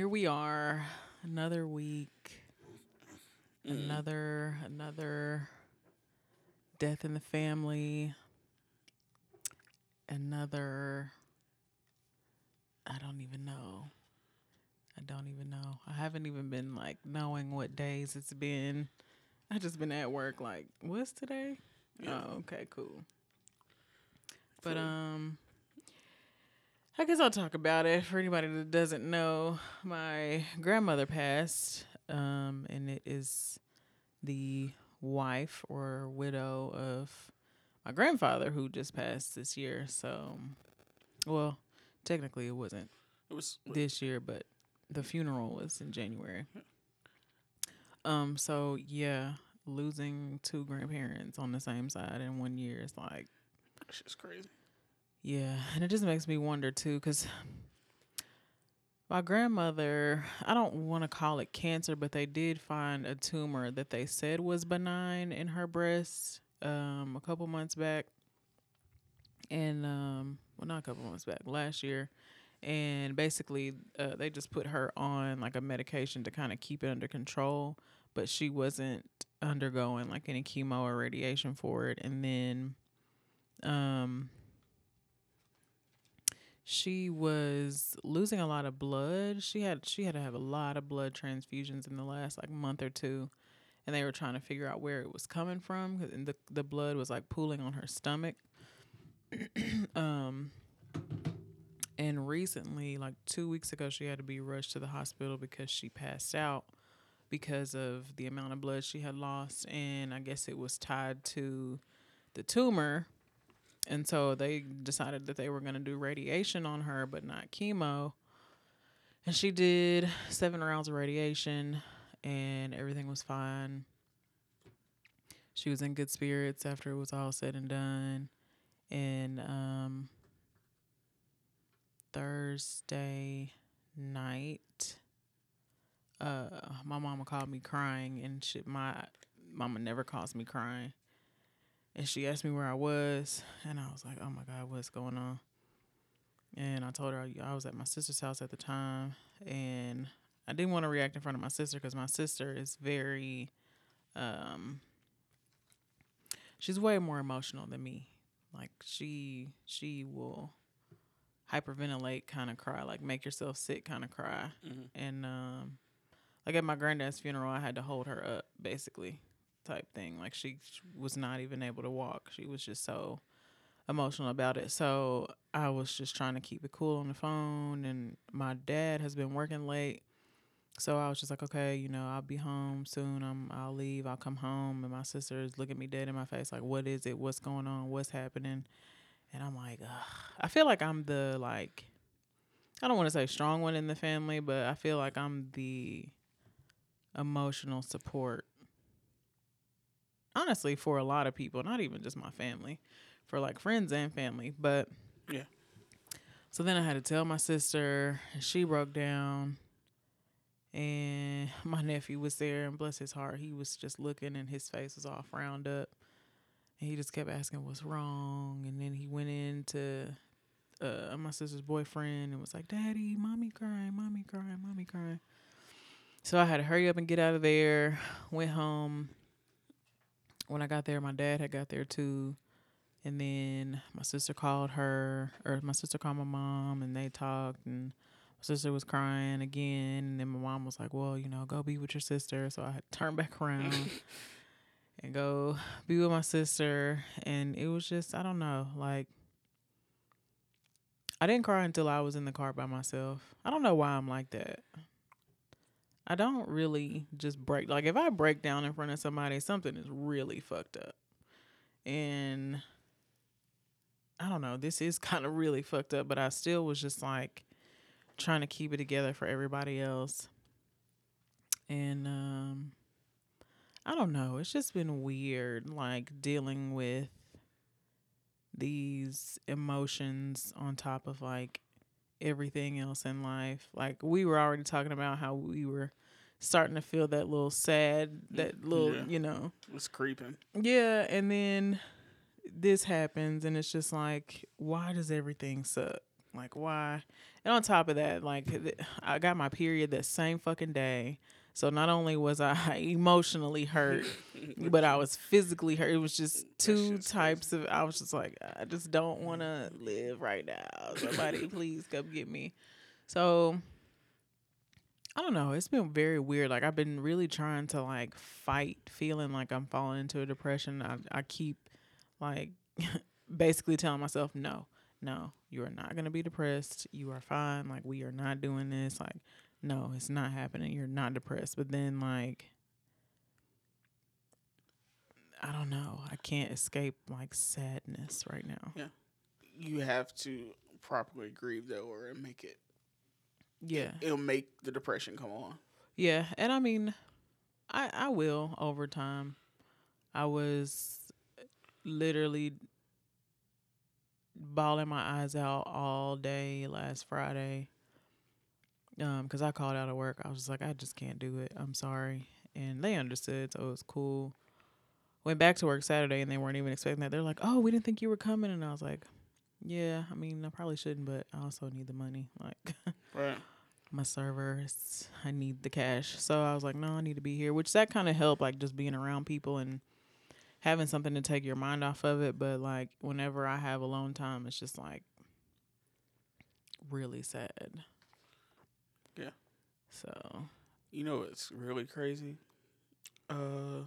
Here we are. Another week. Another another death in the family. Another I don't even know. I don't even know. I haven't even been like knowing what days it's been. I just been at work like, what's today? Yeah. Oh, okay, cool. But um I guess I'll talk about it for anybody that doesn't know. My grandmother passed, um, and it is the wife or widow of my grandfather who just passed this year. So, well, technically it wasn't it was this year, but the funeral was in January. Um, so yeah, losing two grandparents on the same side in one year is like it's just crazy. Yeah, and it just makes me wonder too, because my grandmother, I don't want to call it cancer, but they did find a tumor that they said was benign in her breast um, a couple months back. And, um, well, not a couple months back, last year. And basically, uh, they just put her on like a medication to kind of keep it under control, but she wasn't undergoing like any chemo or radiation for it. And then, um, she was losing a lot of blood. She had she had to have a lot of blood transfusions in the last like month or two, and they were trying to figure out where it was coming from. And the the blood was like pooling on her stomach. um, and recently, like two weeks ago, she had to be rushed to the hospital because she passed out because of the amount of blood she had lost, and I guess it was tied to the tumor and so they decided that they were going to do radiation on her, but not chemo. And she did seven rounds of radiation, and everything was fine. She was in good spirits after it was all said and done. And um, Thursday night, uh, my mama called me crying, and she, my mama never calls me crying and she asked me where I was, and I was like, "Oh my God, what's going on?" And I told her I was at my sister's house at the time, and I didn't want to react in front of my sister because my sister is very, um, she's way more emotional than me. Like she she will hyperventilate, kind of cry, like make yourself sick, kind of cry, Mhm. and um, like at my granddad's funeral, I had to hold her up, basically type thing. Like she was not even able to walk. She was just so emotional about it. So I was just trying to keep it cool on the phone. And my dad has been working late. So I was just like, okay, you know, I'll be home soon. I'm, I'll leave. I'll come home. And my sister is looking me dead in my face, like, what is it? What's going on? What's happening? And I'm like, Ugh. I feel like I'm the like, I don't want to say strong one in the family, but I feel like I'm the emotional support honestly for a lot of people not even just my family for like friends and family but Yeah. so then i had to tell my sister and she broke down and my nephew was there and bless his heart he was just looking and his face was all frowned up and he just kept asking what's wrong and then he went into uh, my sister's boyfriend and was like daddy mommy crying mommy crying mommy crying so i had to hurry up and get out of there went home when I got there, my dad had got there too. And then my sister called her, or my sister called my mom, and they talked. And my sister was crying again. And then my mom was like, Well, you know, go be with your sister. So I had to turn back around and go be with my sister. And it was just, I don't know, like, I didn't cry until I was in the car by myself. I don't know why I'm like that. I don't really just break. Like if I break down in front of somebody, something is really fucked up, and I don't know. This is kind of really fucked up, but I still was just like trying to keep it together for everybody else, and um, I don't know. It's just been weird, like dealing with these emotions on top of like everything else in life. Like we were already talking about how we were starting to feel that little sad, that little, Yeah. you know. It's creeping. Yeah, and then this happens and it's just like why does everything suck? Like why? And on top of that, like I got my period that same fucking day. So not only was I emotionally hurt, but I was physically hurt. It was just two types of. I was just like, I just don't want to live right now. Somebody, please come get me. So I don't know. It's been very weird. Like I've been really trying to like fight feeling like I'm falling into a depression. I I keep like basically telling myself, no, no, you are not gonna be depressed. You are fine. Like we are not doing this. Like no, it's not happening. You're not depressed. But then like I don't know. I can't escape like sadness right now. Yeah. You have to properly grieve though, or make it. Yeah. It'll make the depression come on. Yeah, and I mean, I I will over time. I was literally bawling my eyes out all day last Friday. Um, cause I called out of work. I was just like, I just can't do it. I'm sorry, and they understood, so it was cool. Went back to work Saturday, and they weren't even expecting that. They're like, "Oh, we didn't think you were coming," and I was like, "Yeah, I mean, I probably shouldn't, but I also need the money." Like, Right. my servers. I need the cash. So I was like, no, I need to be here, which that kind of helped, like just being around people and having something to take your mind off of it. But like whenever I have alone time, it's just like really sad. Yeah. So You know it's really crazy? Uh,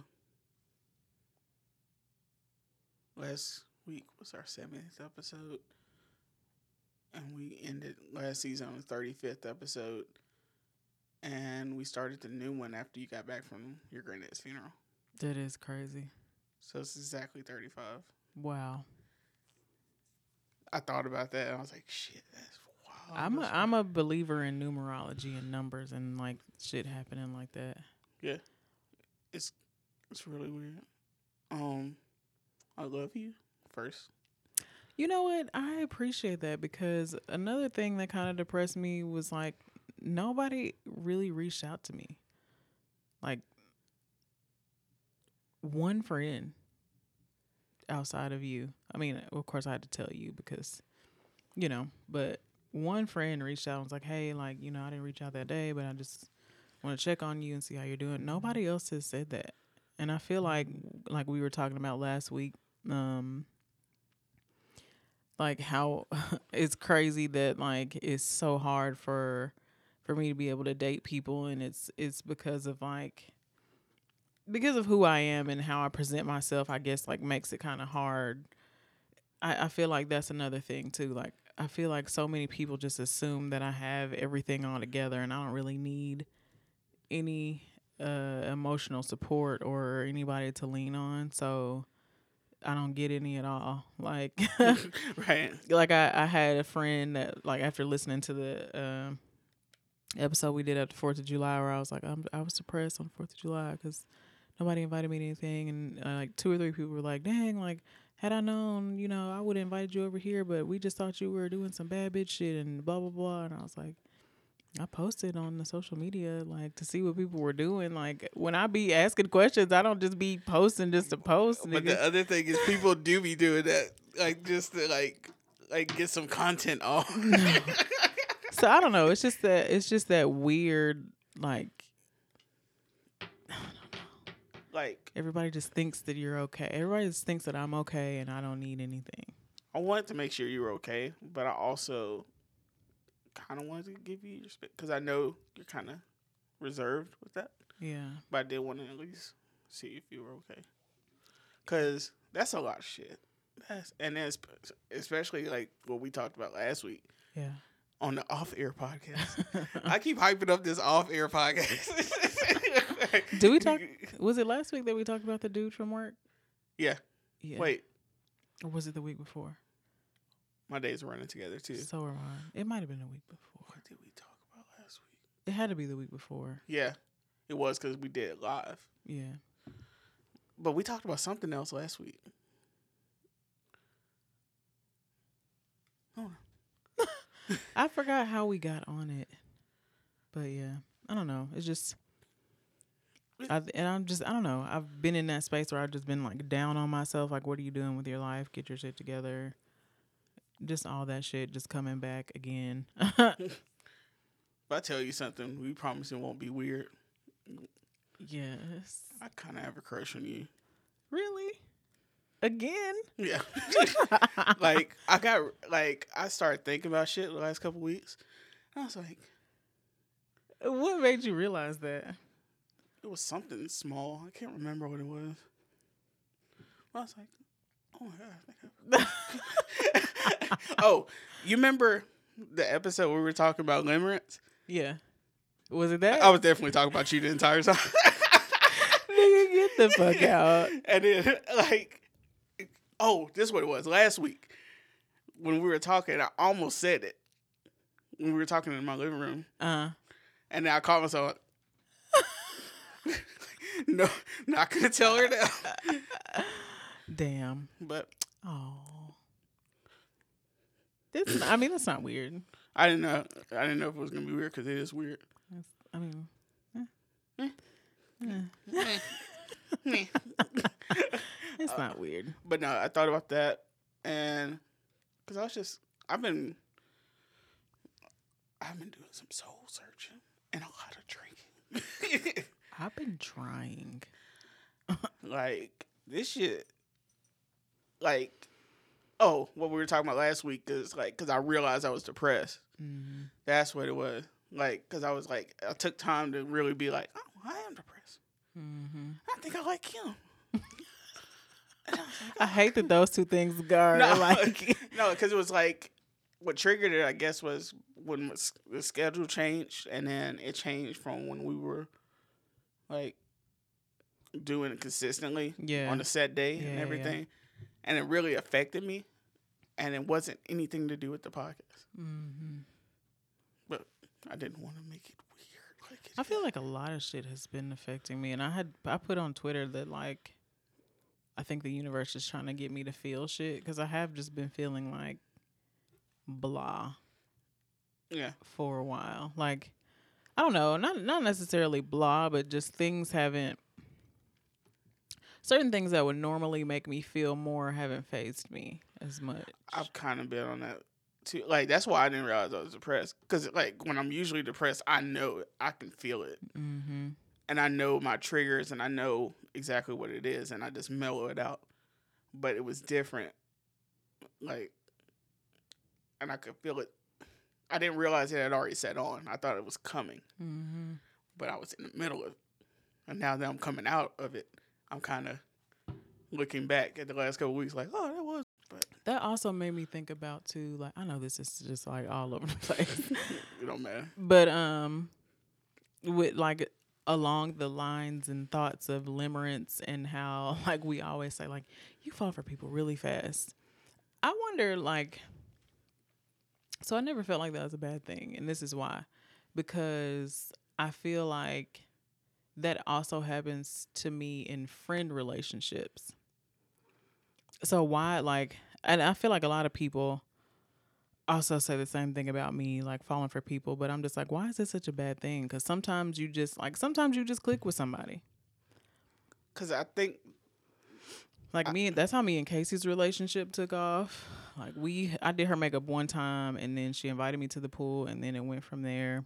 last week was our seventieth episode, and we ended last season on the thirty fifth episode, and we started the new one after you got back from your granddad's funeral. that is crazy. So it's exactly thirty five. Wow. I thought about that, and I was like, "Shit, that's wild." I'm a, I'm a believer in numerology and numbers and like shit happening like that. Yeah. It's it's really weird. Um, I love you first. You know what? I appreciate that because another thing that kind of depressed me was like nobody really reached out to me. Like one friend outside of you. I mean, of course I had to tell you because you know, but one friend reached out and was like, "Hey, like, you know, I didn't reach out that day, but I just want to check on you and see how you're doing." Nobody else has said that. And I feel like like we were talking about last week, um like how it's crazy that like it's so hard for for me to be able to date people and it's it's because of like because of who I am and how I present myself I guess like makes it kind of hard. I, I feel like that's another thing too like I feel like so many people just assume that I have everything all together and I don't really need any uh emotional support or anybody to lean on so I don't get any at all like right. like I, I had a friend that like after listening to the um, episode we did at the Fourth of July where I was like I'm I was depressed on Fourth of July because nobody invited me to anything and uh, like two or three people were like dang like had I known you know I would have invited you over here but we just thought you were doing some bad bitch shit and blah blah blah and I was like I posted on the social media like to see what people were doing like when I be asking questions I don't just be posting just to post But the other thing is, people do be doing that, like just to like, like get some content off. so I don't know. It's just that it's just that weird like like, everybody just thinks that you're okay. Everybody just thinks that I'm okay and I don't need anything. I wanted to make sure you were okay, but I also kind of wanted to give you your respect because I know you're kind of reserved with that. Yeah. But I did want to at least see if you were okay, because that's a lot of shit. That's and then especially like what we talked about last week. Yeah. on the off air podcast. I keep hyping up this off air podcast. Did we talk? Was it last week that we talked about the dude from work? Yeah. Yeah. Wait, Or was it the week before? My days are running together too. So are mine. It might have been a week before. What did we talk about last week? It had to be the week before. Yeah, it was because we did it live. Yeah. But we talked about something else last week. I forgot how we got on it. But yeah, I don't know. It's just I and I'm just I don't know. I've been in that space where I've just been like down on myself like what are you doing with your life? Get your shit together. Just all that shit just coming back again. If I tell you something, we promise it won't be weird. yes. I kind of have a crush on you. Really? Again? Yeah. like I got like I started thinking about shit the last couple weeks. And I was like, What made you realize that? it was something small. I can't remember what it was. But I was like, oh my god. I I- oh, you remember the episode where we were talking about limerence? Yeah. Was it that? I was definitely talking about you the entire time. Nigga, get the fuck out. and then like, oh, this is what it was last week when we were talking. I almost said it when we were talking in my living room, Uh and then I caught myself. no, not gonna tell her that. damn. But Oh. This I mean that's not weird. I didn't know. I didn't know if it was gonna be weird because it is weird. That's, I mean eh. Eh. Eh. it's not weird. Uh, but no, I thought about that, and because I was just, I've been, I've been doing some soul searching and a lot of drinking. I've been trying. like this shit, like, oh, what we were talking about last week is like, because I realized I was depressed. Mm. That's what it was. Like, because I was like, I took time to really be like, oh, I am depressed. hmm I think I like him. I was like, I hate that those two things are No, like no, because it was like what triggered it. I guess was when the schedule changed, and then it changed from when we were like doing it consistently Yeah. on the set day Yeah, and yeah. And it really affected me. And it wasn't anything to do with the podcast, hmm but I didn't want to make it weird. Like it I feel like a lot of shit has been affecting me, and I had I put on Twitter that like I think the universe is trying to get me to feel shit because I have just been feeling like blah yeah, for a while. Like I don't know, not not necessarily blah, but just things haven't certain things that would normally make me feel more haven't fazed me as much. I've kind of been on that too. Like that's why I didn't realize I was depressed. Because like when I'm usually depressed, I know it. I can feel it. mm-hmm. and I know my triggers and I know exactly what it is and I just mellow it out. But it was different. Like and I could feel it. I didn't realize it had already set on. I thought it was coming. Mm-hmm. But I was in the middle of it. And now that I'm coming out of it, I'm kinda looking back at the last couple weeks like, oh that was but That also made me think about too. Like I know this is just like all over the place. it don't matter. but um with like along the lines and thoughts of limerence and how like we always say like you fall for people really fast i wonder like so i never felt like that was a bad thing and this is why because i feel like that also happens to me in friend relationships so why like and i feel like a lot of people also say the same thing about me, like falling for people, but I'm just like, why is this such a bad thing? Because sometimes you just like sometimes you just click with somebody. Cause I think Like me, that's how me and Casey's relationship took off. Like we, I did her makeup one time, and then she invited me to the pool, and then it went from there.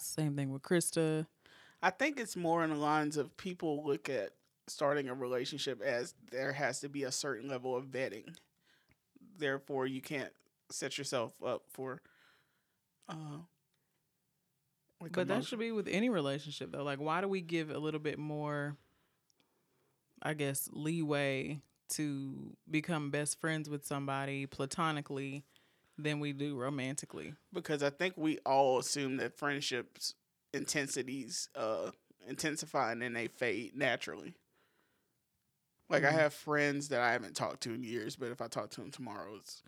Same thing with Krista. I think it's more in the lines of people look at starting a relationship as there has to be a certain level of vetting. Therefore, you can't set yourself up for. Uh, like But that should be with any relationship though. Like, why do we give a little bit more, I guess, leeway to become best friends with somebody platonically than we do romantically. because I think we all assume that friendships intensities uh intensify and then they fade naturally. Like Mhm. I have friends that I haven't talked to in years, but if I talk to them tomorrow, it's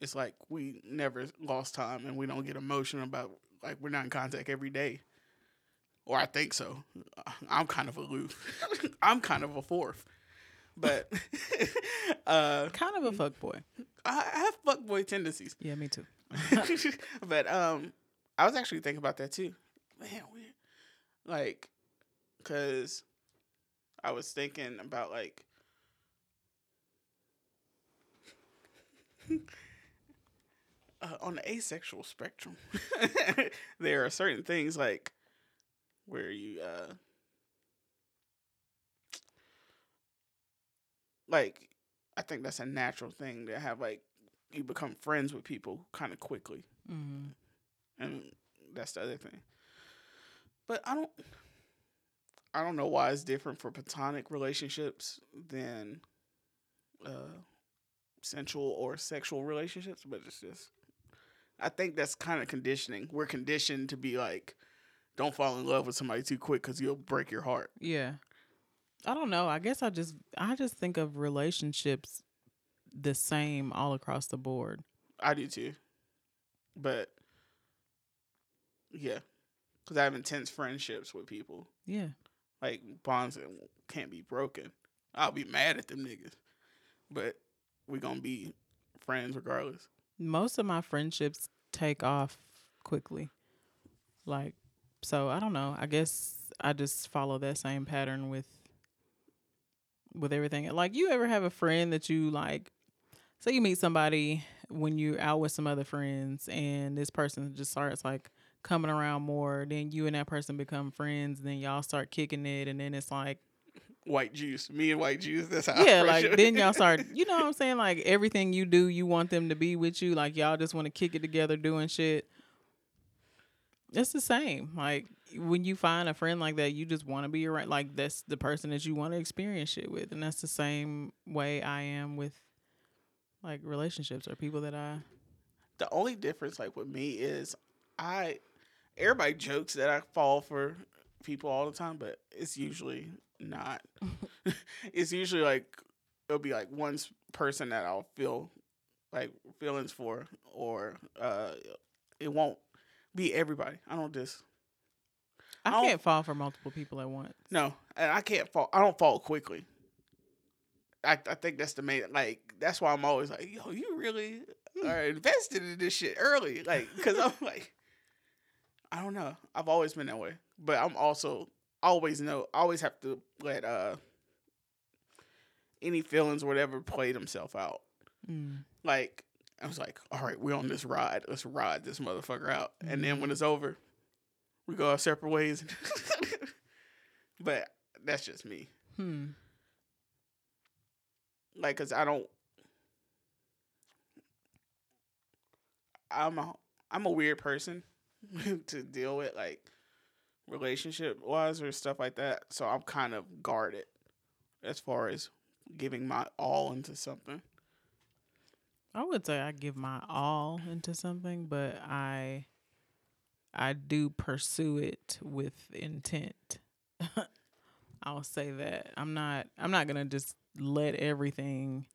it's like we never lost time and we don't get emotional about like we're not in contact every day. Or I think so. I'm kind of aloof. I'm kind of a fourth. But uh Kind of a fuck boy. I have fuck boy tendencies. Yeah, me too. but um, I was actually thinking about that too. Man, like, cause I was thinking about like. Uh, on the asexual spectrum, there are certain things like where you uh like I think that's a natural thing to have like you become friends with people kind of quickly hmm and that's the other thing. But I don't I don't know why it's different for platonic relationships than uh sensual or sexual relationships, but it's just I think that's kind of conditioning. We're conditioned to be like don't fall in love with somebody too quick cuz you'll break your heart. Yeah. I don't know. I guess I just I just think of relationships the same all across the board. I do too. But yeah, cuz I have intense friendships with people. Yeah. like bonds that can't be broken. I'll be mad at them niggas, but we gonna be friends regardless. Most of my friendships take off quickly. Like so I don't know. I guess I just follow that same pattern with with everything. Like you ever have a friend that you like say you meet somebody when you're out with some other friends and this person just starts like coming around more, then you and that person become friends, then y'all start kicking it and then it's like White juice, me and white juice. That's how. yeah, like then y'all start, you know what I'm saying? Like everything you do, you want them to be with you. Like y'all just want to kick it together doing shit. It's the same. Like when you find a friend like that, you just want to be around. Like that's the person that you want to experience shit with, and that's the same way I am with like relationships or people that I. the only difference, like with me, is I. Everybody jokes that I fall for people all the time, but it's usually not. it's usually like it'll be like one person that I'll feel like feelings for, or uh, it won't be everybody. I don't just I I can't fall for multiple people at once. No, and I can't fall. I don't fall quickly. I I think that's the main like. That's why I'm always like, yo, you really are invested in this shit early, like, because I'm like, I don't know. I've always been that way, but I'm also always know. I always have to let uh any feelings or whatever play themselves out. Mm. Like I was like, all right, we're on this ride. Let's ride this motherfucker out, and then when it's over, we go our separate ways. but that's just me. Hmm. Like, cause I don't. I'm a I'm a weird person to deal with like relationship wise or stuff like that. So I'm kind of guarded as far as giving my all into something. I would say I give my all into something, but I I do pursue it with intent. I'll say that. I'm not I'm not going to just let everything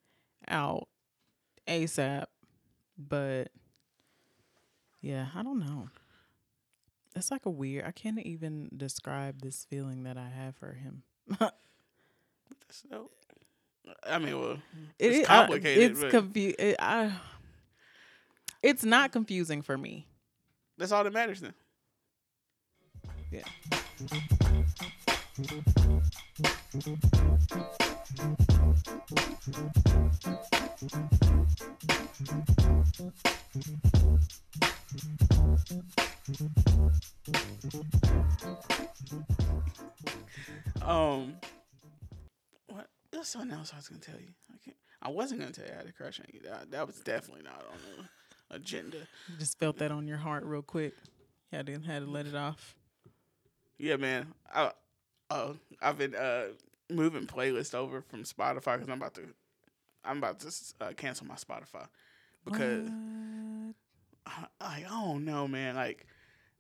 out ASAP, but yeah, I don't know. It's like a weird. I can't even describe this feeling that I have for him. So, I mean, well, It it's I- complicated. it's but confu- it, I, It's not confusing for me. that's all that matters then. Yeah. Something else I was gonna tell you. I can't. I wasn't gonna tell you I had a crush on you. That, that was definitely not on the agenda. You just felt that on your heart real quick. Yeah, I didn't had to let it off. Yeah, man. I, uh, I've been uh moving playlist over from Spotify because I'm about to, I'm about to uh, cancel my Spotify because I, I don't know, man. Like,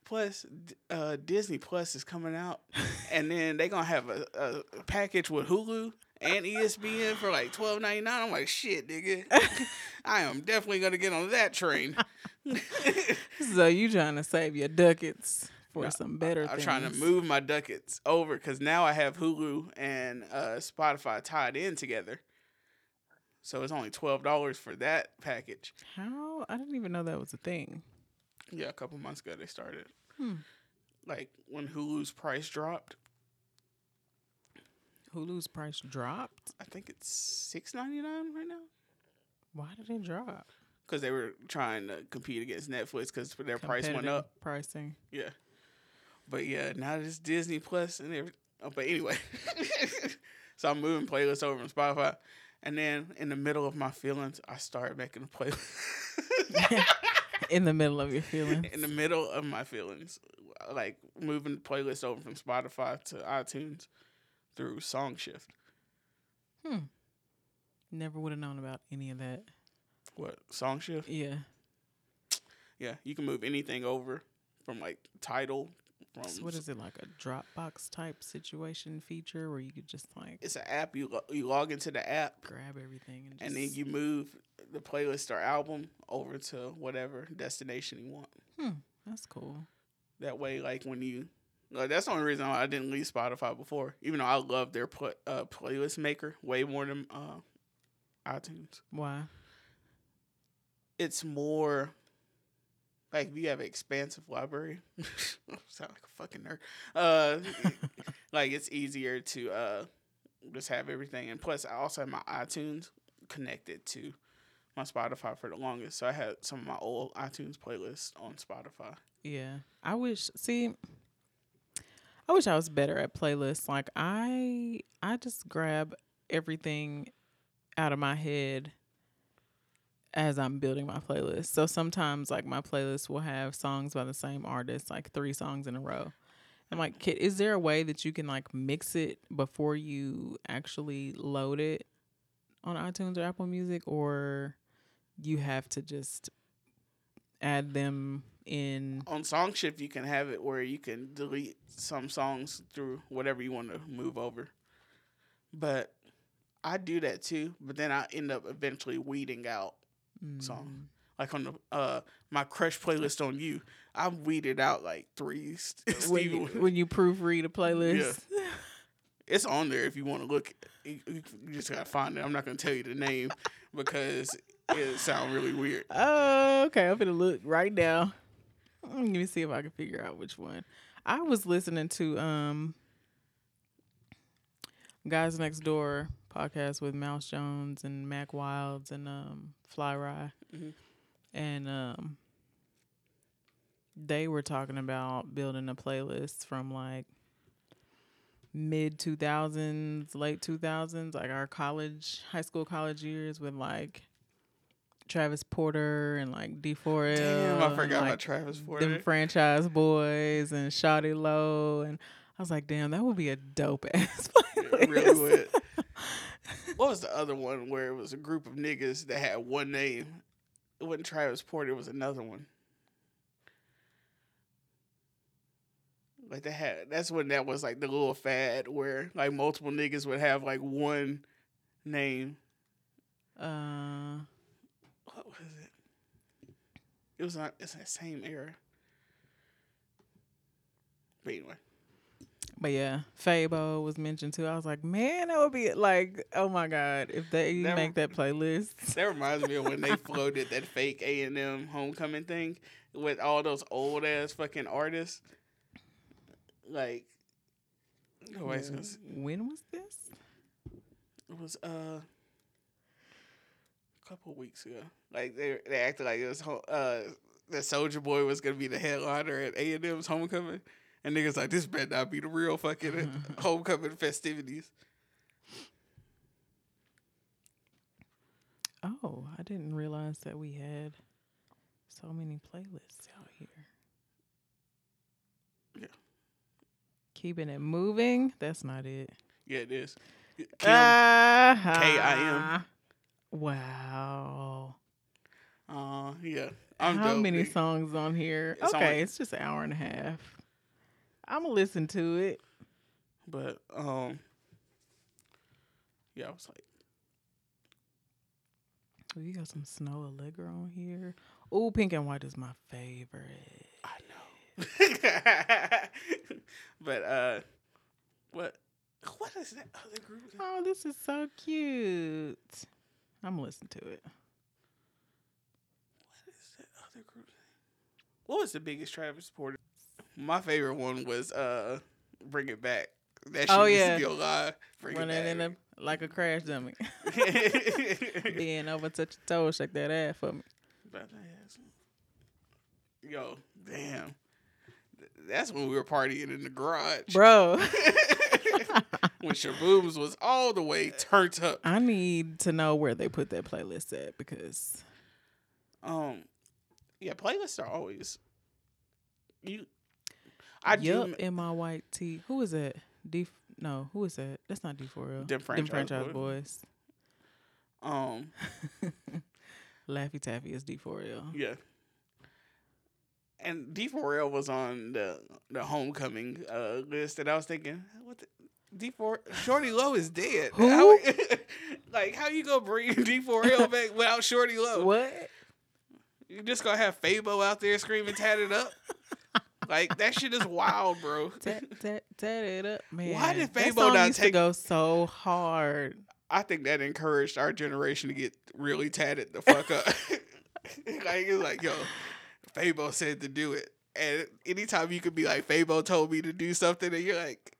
plus uh, Disney Plus is coming out, and then they're gonna have a, a package with Hulu and ESPN for like twelve ninety nine. I'm like, shit, nigga. I am definitely gonna get on that train. so you trying to save your ducats for no, some better? I'm things. trying to move my ducats over because now I have Hulu and uh, Spotify tied in together. So it's only twelve dollars for that package. How? I didn't even know that was a thing. Yeah, a couple months ago they started. Hmm. Like when Hulu's price dropped. Hulu's price dropped. I think it's six ninety nine right now. Why did it drop? Because they were trying to compete against Netflix because their price went up. Pricing. Yeah. But yeah, now it's Disney Plus and everything. Oh, but anyway, so I'm moving playlists over from Spotify, and then in the middle of my feelings, I started making a playlist. in the middle of your feelings. In the middle of my feelings, like moving the playlist over from Spotify to iTunes through SongShift. Hmm. Never would have known about any of that. What SongShift? Yeah. Yeah, you can move anything over from like title from. So what is it like a Dropbox type situation feature where you could just like? It's an app. You lo- you log into the app, grab everything, and, and then you move the playlist or album over to whatever destination you want. Hmm, that's cool. That way, like when you, like, that's the only reason I didn't leave Spotify before. Even though I love their pl- uh, playlist maker way more than uh, iTunes. Why? It's more like if you have an expansive library, sound like a fucking nerd. Uh, like it's easier to uh just have everything, and plus I also have my iTunes connected to my Spotify for the longest, so I had some of my old iTunes playlists on Spotify. Yeah, I wish. See, I wish I was better at playlists. Like I, I just grab everything out of my head as I'm building my playlist. So sometimes like my playlist will have songs by the same artist, like three songs in a row. I'm like, Kit, is there a way that you can like mix it before you actually load it on iTunes or Apple Music, or you have to just add them in on SongShift? You can have it where you can delete some songs through whatever you want to move over, but I do that too. But then I end up eventually weeding out mm. song. Like on the uh my crush playlist on you, I weeded out like three. when, you, when you proofread a playlist, yeah. it's on there if you want to look. You, you just gotta find it. I'm not gonna tell you the name because it sounds really weird. Oh, okay. I'm gonna look right now. Let me see if I can figure out which one. I was listening to um Guys Next Door podcast with Mouse Jones and Mack Wilds and um, Fly Ty, mm-hmm. and um, they were talking about building a playlist from like mid 2000s, late 2000s, like our college, high school, college years with like Travis Porter and like D4L. Damn, I forgot like, about Travis Porter. Them franchise boys and Shawty Lo. And I was like, damn, that would be a dope ass playlist. It really would what was the other one where it was a group of niggas that had one name? It wasn't Travis Porter. It was another one. Like they had. That's when that was like the little fad where like multiple niggas would have like one name. Uh, what was it? It was not. It's that same era. But anyway. But yeah, Fabo was mentioned too. I was like, man, that would be like, oh my god, if they that make that playlist. That reminds me of when they floated that fake A and M homecoming thing with all those old ass fucking artists. Like. When was this? It was uh couple weeks ago. Like they they acted like it was uh the Soulja Boy was gonna be the headliner at A and M's homecoming. And niggas like, this better not be the real fucking homecoming festivities. Oh, I didn't realize that we had so many playlists out here. Yeah. Keeping it moving. That's not it. Yeah, it is. Kim, uh, K I M. Wow. Uh, yeah. I'm How dope, many songs on here? It's okay, only- it's just an hour and a half. I'm gonna listen to it. But um, yeah, I was like, Oh, you got some Snoh Aalegra on here. Oh, Pink and White is my favorite. I know. but uh, what what is that other group? Oh, this is so cute. I'm gonna listen to it. What is that other group? What was the biggest Travis supporter? My favorite one was uh, Bring It Back. That shit Oh, yeah. still alive. Bring Running it in back. a, like a crash dummy. Being over, touch your toe, shake that ass for me. Yo, damn. That's when we were partying in the garage. Bro, when Shabooms was all the way turned up. I need to know where they put that playlist at because Um, yeah, playlists are always you. I yup, do in my white tee. Who is that? D no, who is that? That's not D four L. Them Franchise franchise Boys. boys. um Laffy Taffy is D four L. yeah. And D4L was on the the homecoming uh, list, and I was thinking, what the, D4 Shawty Lo is dead. Who? How- like, how you gonna bring D4L back without Shawty Lo? What? You just gonna have Fabo out there screaming "tatted up"? like that shit is wild, bro. Tat tat tat it up, man. Why did Fabo not used to take- go so hard? I think that encouraged our generation to get really tatted the fuck up. like it's like, yo, Fabo said to do it. And anytime you could be like, Fabo told me to do something, and you're like,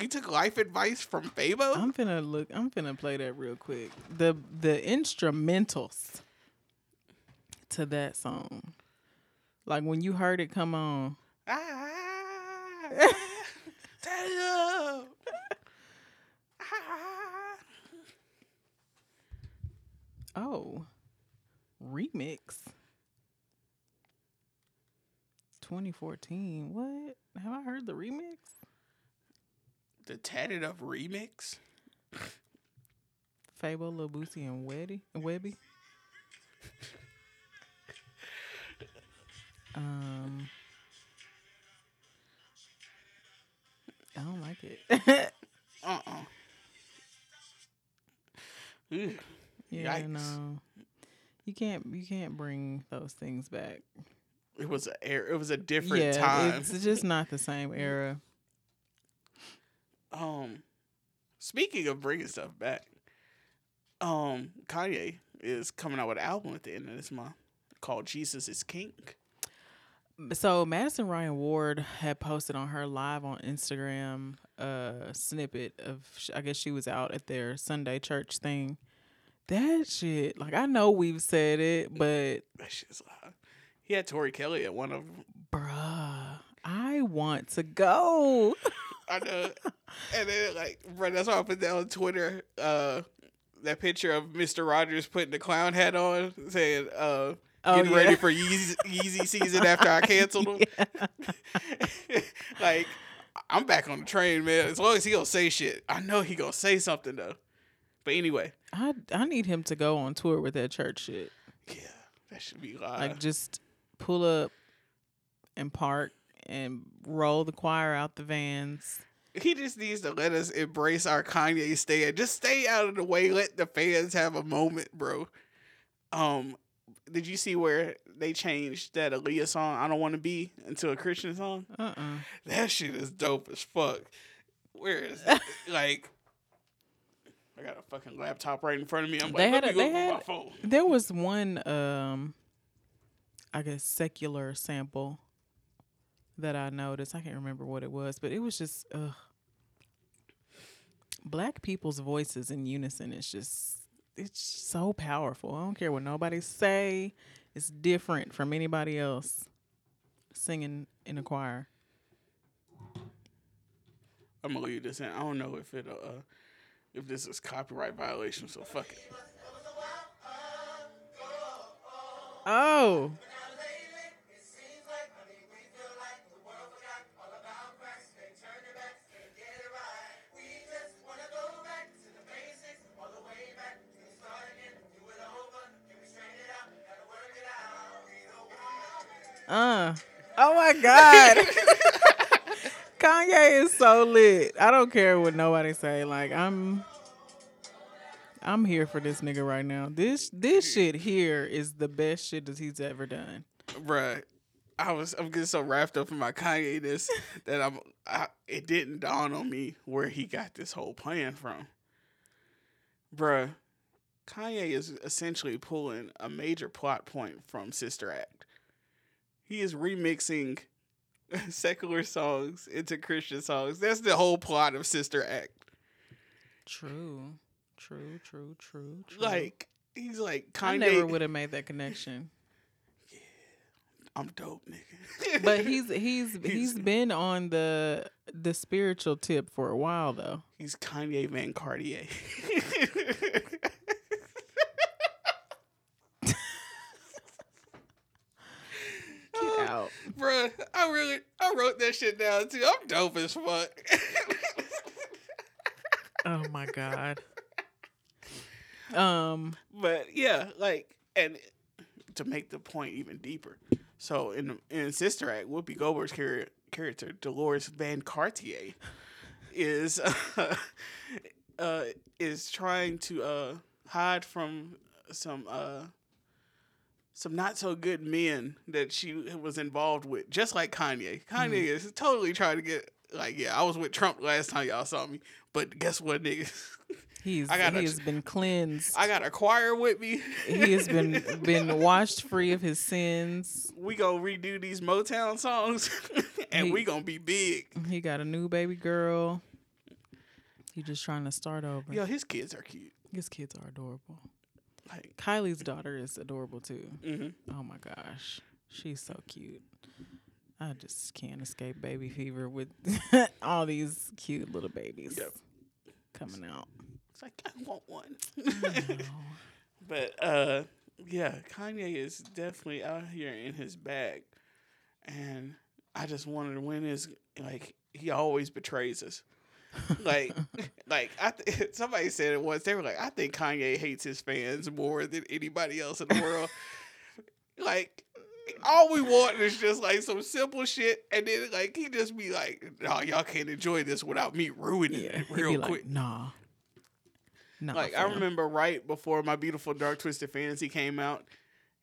you took life advice from Fabo? I'm finna look. I'm finna play that real quick. The the instrumentals to that song, like when you heard it come on. ah. Ah. Oh, remix. 2014. What? Have I heard the remix? The tatted up remix. Fabo, Lil Boosie, and Weddy, Webby. Um, I don't like it. Uh uh yeah, Yikes. no, you can't. You can't bring those things back. It was a air. It was a different yeah, time. it's just not the same era. Um, speaking of bringing stuff back, um, Kanye is coming out with an album at the end of this month called "Jesus Is King." So Madison Ryann Ward had posted on her live on Instagram a snippet of I guess she was out at their Sunday church thing. That shit, like I know we've said it, but That shit's loud. He had Tori Kelly at one of them. bruh, I want to go. I know. and then like, bro, that's why I put that on Twitter. Uh, that picture of Mister Rogers putting the clown hat on, saying, "Uh, Oh, getting yeah. ready for Yeezy, Yeezy season after I canceled him." like, I'm back on the train, man. As long as he gonna say shit, I know he gonna say something though. But anyway, I I need him to go on tour with that church shit. yeah, that should be live. Like just pull up and park and roll the choir out the vans. he just needs to let us embrace our Kanye stand. Just stay out of the way. Let the fans have a moment, bro. Um, did you see where they changed that Aaliyah song "I Don't Want to Be" into a Christian song? Uh uh That shit is dope as fuck. Where is it? like? I got a fucking laptop right in front of me. I'm They like, had let a- they had- phone. There was one, um, I guess, secular sample that I noticed. I can't remember what it was, but it was just, ugh. Black people's voices in unison is just, it's so powerful. I don't care what nobody say. It's different from anybody else singing in a choir. I'm gonna leave this in. I don't know if it uh if this is copyright violation, so fuck it. Oh, Uh. Oh my God. Kanye is so lit. I don't care what nobody say. Like I'm I'm here for this nigga right now. This this shit here is the best shit that he's ever done. Bruh. I was I'm getting so wrapped up in my Kanye this that I'm I, it didn't dawn on me where he got this whole plan from. Bruh, Kanye is essentially pulling a major plot point from Sister Act. He is remixing secular songs into Christian songs. That's the whole plot of Sister Act. True. True, true, true, true. Like he's like Kanye. I never would have made that connection. Yeah, I'm dope, nigga. But he's he's He's- he's been on the the spiritual tip for a while though. he's Kanye Van Cartier. Get out. Bruh, I really I wrote that shit down too. I'm dope as fuck. Oh my god. Um but yeah, like and to make the point even deeper. So in in Sister Act, Whoopi Goldberg's char- character Dolores Van Cartier is uh, uh is trying to uh hide from some uh some not so good men that she was involved with, just like Kanye. Kanye mm-hmm. is totally trying to get like, yeah, I was with Trump last time y'all saw me, but guess what, nigga? he's I gotta- he has been cleansed. I got a choir with me. he has been been washed free of his sins. we gonna redo these Motown songs, and He- we gonna be big. He got a new baby girl. He just trying to start over. Yo, his kids are cute. His kids are adorable. Like, Kylie's daughter is adorable too. hmm Oh my gosh, she's so cute. I just can't escape baby fever with all these cute little babies Yep. coming out. it's like I want one. I but uh, yeah, Kanye is definitely out here in his bag, and I just wondered when is like he always betrays us. Like, like I th- somebody said it once. They were like, I think Kanye hates his fans more than anybody else in the world. like, all we want is just like some simple shit, and then like he just be like, "No, y'all can't enjoy this without me ruining yeah, it real quick." like, nah. Nah, Like I remember right before my beautiful dark twisted fantasy came out,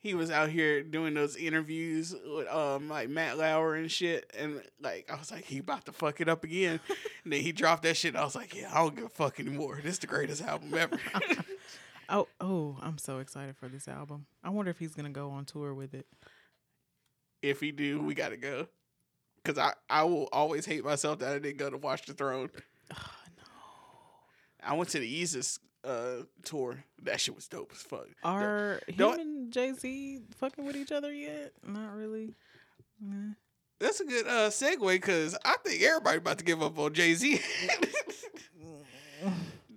he was out here doing those interviews with um like Matt Lauer and shit, and like I was like, he about to fuck it up again, and then he dropped that shit. And I was like, yeah, I don't give a fuck anymore. This is the greatest album ever. Oh, oh, I'm so excited for this album. I wonder if he's gonna go on tour with it. if he do, we gotta go. Cause I, I will always hate myself that I didn't go to Watch the Throne. Oh, I went to the Yeezus uh tour. That shit was dope as fuck. Are don't- and Jay Z fucking with each other yet? Not really. Nah. That's a good uh segue because I think everybody about to give up on Jay Z.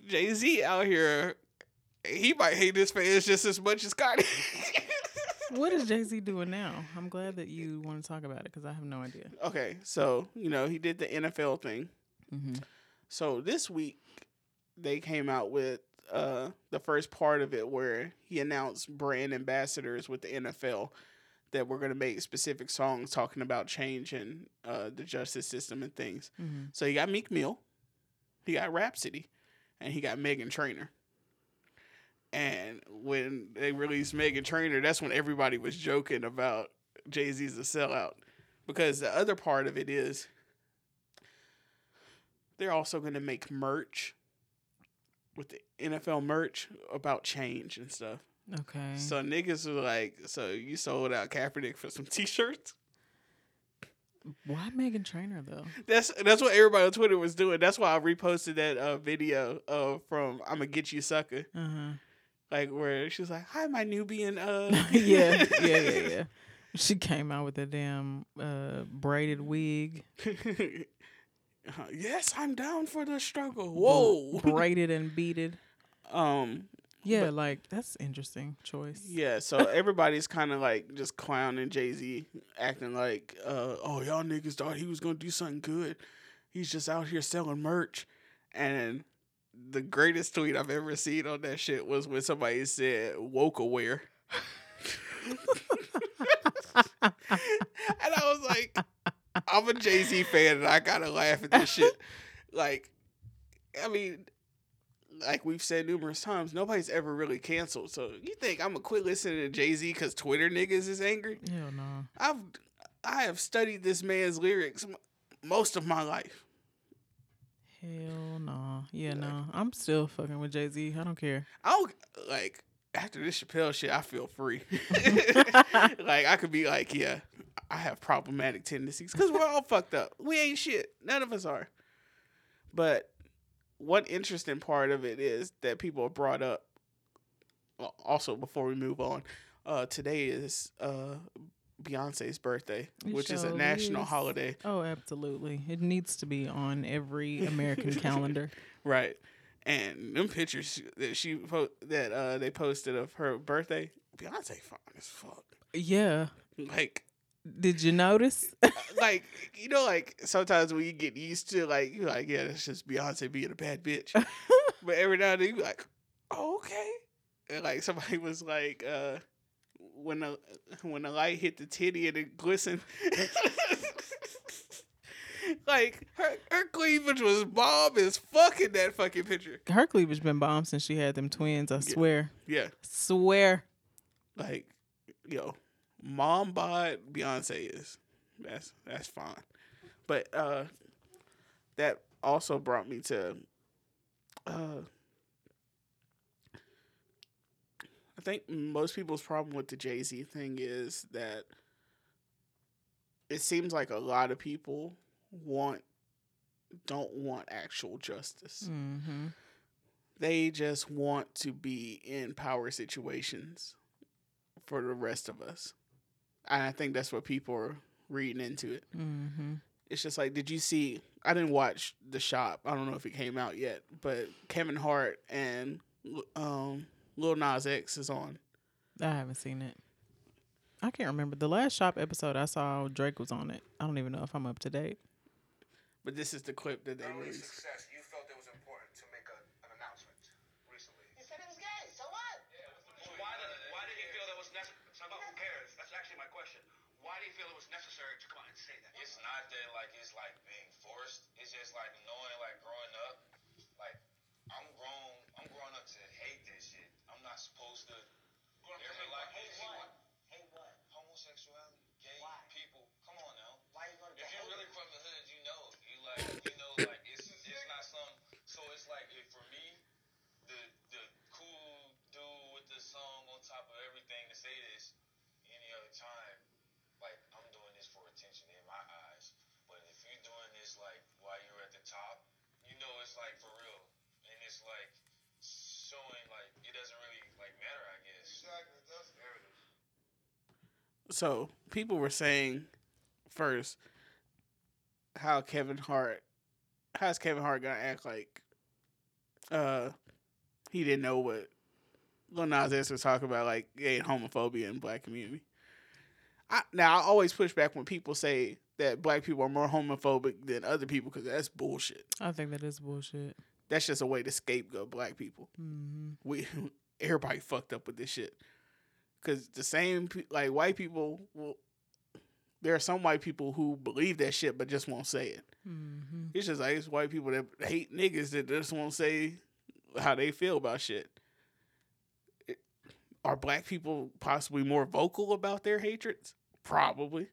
Jay Z out here, he might hate his fans just as much as Scotty. What is Jay Z doing now? I'm glad that you want to talk about it because I have no idea. okay, so you know he did the NFL thing. Mm-hmm. So this week they came out with uh the first part of it where he announced brand ambassadors with the NFL that we're gonna make specific songs talking about change in uh the justice system and things. Mm-hmm. So he got Meek Mill, he got Rapsody, and he got Meghan Trainor. And when they released Meghan Trainor, that's when everybody was joking about Jay Z's a sellout. Because the other part of it is they're also going to make merch with the NFL merch about change and stuff. Okay. So niggas were like, so you sold out Kaepernick for some t-shirts? Why Meghan Trainor though? That's that's what everybody on Twitter was doing. That's why I reposted that uh, video uh, from "I'ma Get You Sucker," Uh huh. like where she's like, "Hi, my Nubian." Uh, yeah, yeah, yeah, yeah. She came out with a damn uh, braided wig, Uh, yes, I'm down for the struggle. Whoa. braided and beaded. um. Yeah, But- like that's interesting choice. Yeah. So everybody's kind of like just clowning Jay Z, acting like, uh, "Oh, y'all niggas thought he was gonna do something good. He's just out here selling merch." And the greatest tweet I've ever seen on that shit was when somebody said "woke aware." And I was like I'm a Jay Z fan and I gotta laugh at this shit. Like, I mean, like we've said numerous times, nobody's ever really canceled. So you think I'm gonna quit listening to Jay Z because Twitter niggas is angry? Hell no. I've I have studied this man's lyrics m- most of my life. Hell no. Yeah, no. I'm still fucking with Jay Z. I don't care. I don't like after this Chappelle shit. I feel free. like I could be like, yeah, I have problematic tendencies because we're all fucked up. We ain't shit. None of us are. But one interesting part of it is that people have brought up. Also, before we move on, uh, today is uh, Beyonce's birthday, It which is a national is. holiday. Oh, absolutely. It needs to be on every American calendar. Right. And them pictures that she po- that uh they posted of her birthday, Beyonce fine as fuck. Yeah. Like Did you notice? like you know like sometimes when you get used to like you're like yeah that's just Beyonce being a bad bitch, but every now and then you're like oh okay, and like somebody was like uh when the when the light hit the titty and it glistened. like her her cleavage was bomb as fuck in that fucking picture. Her cleavage been bomb since she had them twins. I swear. Yeah. Swear. like yo mom bod beyonce is that's that's fine but uh that also brought me to uh i think most people's problem with the jay-z thing is that it seems like a lot of people want don't want actual justice Mm-hmm. they just want to be in power situations for the rest of us. And I think that's what people are reading into it. Mm-hmm. It's just like, did you see? I didn't watch The Shop. I don't know if it came out yet, but Kevin Hart and um, Lil Nas X is on. I haven't seen it. I can't remember the last shop episode I saw. Drake was on it. I don't even know if I'm up to date. But this is the clip that they Not only released. success, you felt it was important to make a, an announcement recently. He said it was gay. So what? So why did, why did he feel that was necessary? It's not about who cares. That's actually my question. Why did he feel it was necessary to come out and say that? It's not that like it's like being forced. It's just like knowing like growing up. Like I'm grown. I'm growing up to hate this shit. I'm not supposed to ever hate like this Hey, what? Hey, what? Homosexuality, gay Why? people. Come on now. Why you gonna If you're hate? really from the hood, you know. You like you know like it's it's not some. So it's like if for me, the the cool dude with the song on top of everything to say this any other time, like I'm doing this for attention in my eyes. But if you're doing like while you're at the top, you know it's like for real, and it's like showing like it doesn't really like matter. I guess. Exactly. That's there it is. So people were saying first how Kevin Hart how's Kevin Hart gonna act like uh he didn't know what Lil Nas X was talking about like gay and homophobia in black community. I, now I always push back when people say that black people are more homophobic than other people because that's bullshit. I think that is bullshit. That's just a way to scapegoat black people. Mm-hmm. We everybody fucked up with this shit. Cause the same like white people will. There are some white people who believe that shit but just won't say it. Mm-hmm. It's just like it's white people that hate niggas that just won't say how they feel about shit. It- are black people possibly more vocal about their hatreds? Probably,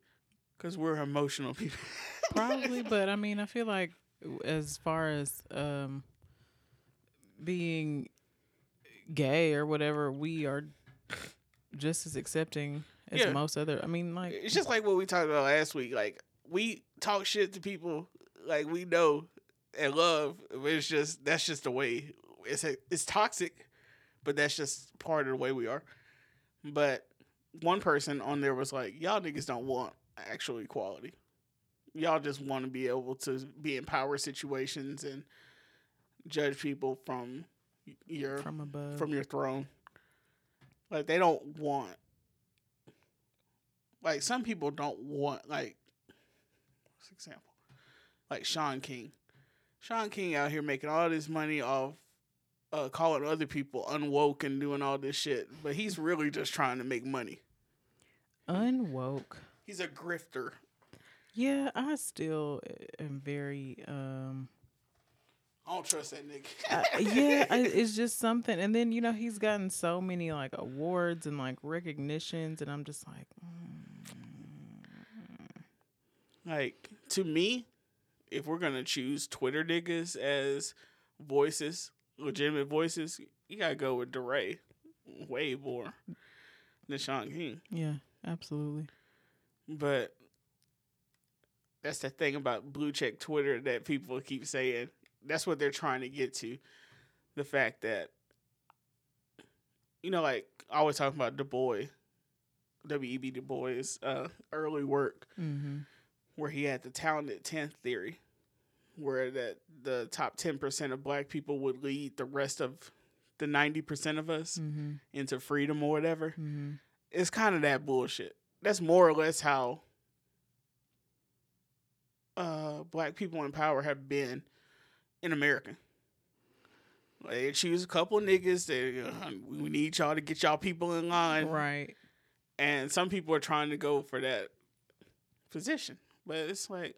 because we're emotional people. Probably, but I mean, I feel like as far as um being gay or whatever, we are just as accepting as Yeah. most other. I mean, like it's just like what we talked about last week. Like we talk shit to people like we know and love. It's just that's just the way it's a, it's toxic, but that's just part of the way we are. But one person on there was like, "Y'all niggas don't want actual equality. Y'all just want to be able to be in power situations and judge people from your from above. from your throne. Like they don't want like some people don't want like what's example? Like Shaun King. Shaun King out here making all this money off uh, calling other people unwoke and doing all this shit, but he's really just trying to make money. Unwoke. He's a grifter. Yeah, I still am very um I don't trust that nigga. yeah, I, it's just something. And then you know he's gotten so many like awards and like recognitions, and I'm just like, like to me, if we're gonna choose Twitter niggas as voices, legitimate voices, you gotta go with DeRay way more than Shaun King. yeah, absolutely. But that's the thing about blue check Twitter that people keep saying. That's what they're trying to get to. The fact that you know, like I always talking about Du Bois, W.E.B. Du Bois' uh, early work, Mm-hmm. where he had the talented tenth theory, where that the top ten percent of black people would lead the rest of the ninety percent of us Mm-hmm. into freedom or whatever. Mm-hmm. It's kind of that bullshit. That's more or less how uh, black people in power have been in America. Like, they choose a couple niggas that uh, we need y'all to get y'all people in line, Right. and some people are trying to go for that position, but it's like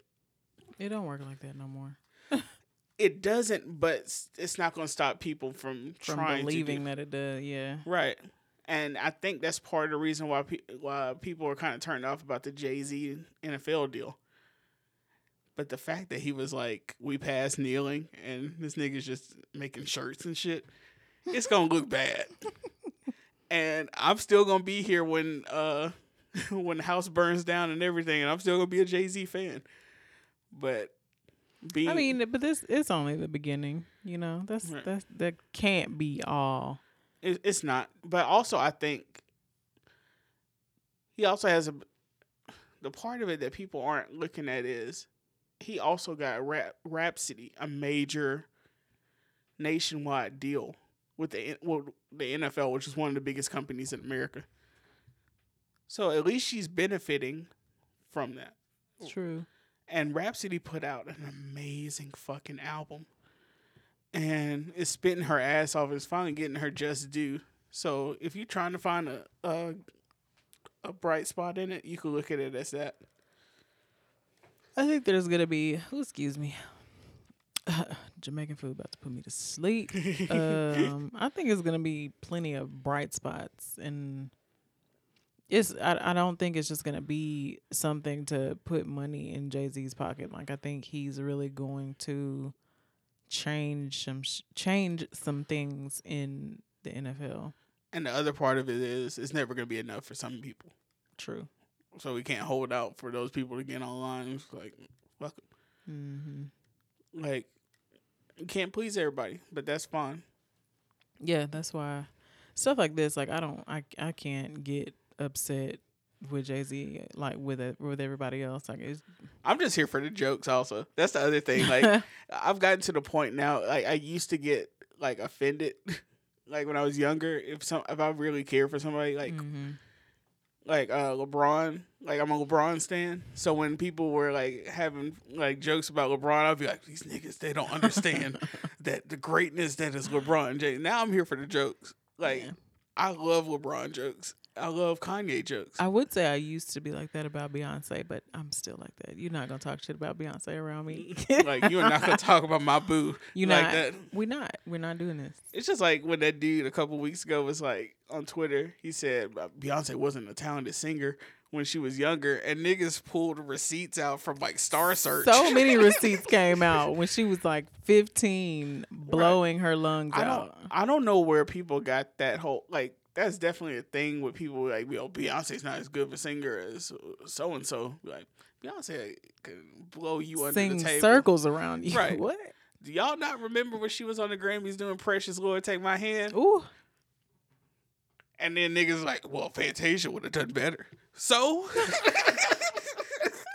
It don't work like that no more. it doesn't. But it's- not going to stop people from, From trying believing do, that it does, yeah. right. And I think that's part of the reason why pe- why people are kind of turned off about the Jay Z NFL deal. But the fact that he was like, we passed kneeling, and this nigga's just making shirts and shit, it's gonna look bad. and I'm still gonna be here when uh when the house burns down and everything, and I'm still gonna be a Jay Z fan. But being, I mean, but this it's only the beginning. You know, that's Right. that's that can't be all. It, it's not. But also, I think he also has a. The part of it that people aren't looking at is he also got Rap Rapsody, a major nationwide deal with the well, the NFL, which is one of the biggest companies in America. So at least she's benefiting from that. True. And Rapsody put out an amazing fucking album. And it's spitting her ass off. It's finally getting her just due. So if you're trying to find a a, a bright spot in it, you could look at it as that. I think there's gonna be. Oh, excuse me. Jamaican food about to put me to sleep. um, I think it's gonna be plenty of bright spots, and it's. I, I don't think it's just gonna be something to put money in Jay Z's pocket. Like I think he's really going to change some sh- change some things in the NFL. And the other part of it is it's never gonna be enough for some people. True. So we can't hold out for those people to get online. It's like fuck 'em. hmm Like you can't please everybody, but that's fine. Yeah, that's why stuff like this, like I don't, I, I can't get upset with Jay Z like with it with everybody else. Like it's I'm just here for the jokes. Also, that's the other thing. Like I've gotten to the point now. Like I used to get like offended, like when I was younger. If some, if I really care for somebody, like mhm. like uh LeBron, like I'm a LeBron stan. So when people were like having like jokes about LeBron, I'd be like, these niggas, they don't understand that the greatness that is LeBron James. Now I'm here for the jokes. Like Yeah. I love LeBron jokes. I love Kanye jokes. I would say I used to be like that about Beyonce, but I'm still like that. You're not gonna talk shit about Beyonce around me. like you're not gonna talk about my boo you like not. that. We not. We're not doing this. It's just like when that dude a couple weeks ago was like on Twitter. He said Beyonce wasn't a talented singer when she was younger, and niggas pulled receipts out from like Star Search. So many receipts came out when she was like 15, blowing her lungs I don't. out. I don't know where people got that whole like. That's definitely a thing with people like, yo, Beyonce's not as good of a singer as so and so. Like Beyonce can blow you under Sing the table. circles around you. Right. What? Do y'all not remember when she was on the Grammys doing "Precious Lord Take My Hand"? Ooh. And then niggas like, well, Fantasia would have done better. So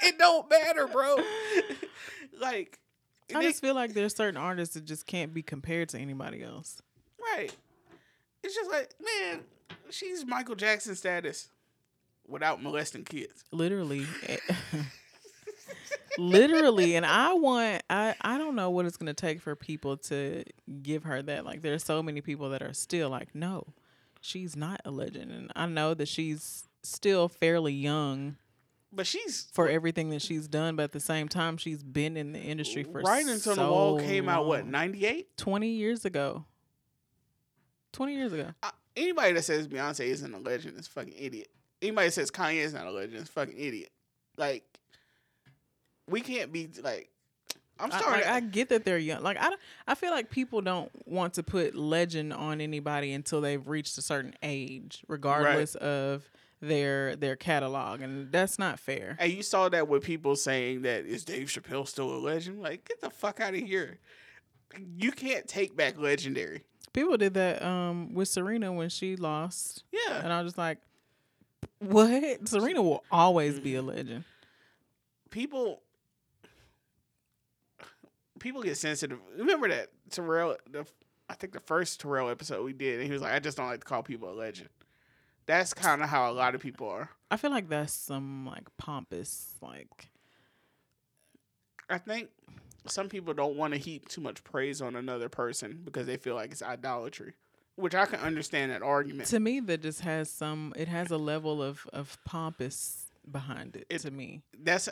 it don't matter, bro. like, I they- just feel like there's certain artists that just can't be compared to anybody else. right. It's just like, man, she's Michael Jackson status without molesting kids. Literally. Literally. And I want I I don't know what it's going to take for people to give her that. Like there's so many people that are still like, "No. She's not a legend." And I know that she's still fairly young But she's for everything that she's done, but at the same time, she's been in the industry for Right until the so wall came out. What long. ninety eight? Twenty years ago. Twenty years ago. Anybody that says Beyonce isn't a legend is a fucking idiot. Anybody that says Kanye is not a legend is a fucking idiot. Like, we can't be like. I'm I, like, I get that they're young. Like I, don't- I feel like people don't want to put legend on anybody until they've reached a certain age, regardless of their their catalog, and that's not fair. and you saw that with people saying that is Dave Chappelle still a legend? Like, get the fuck out of here. You can't take back legendary. People did that um with Serena when she lost, Yeah. and I was just like, "What? Serena will always be a legend." people people get sensitive. Remember that Terrell the I think the first Terrell episode we did and he was like, I just don't like to call people a legend. That's kind of how a lot of people are. I feel like that's some like pompous, like I think some people don't want to heap too much praise on another person because they feel like it's idolatry, which I can understand that argument. to me that just has some. It has a level of of pompous behind it. It- to me, That's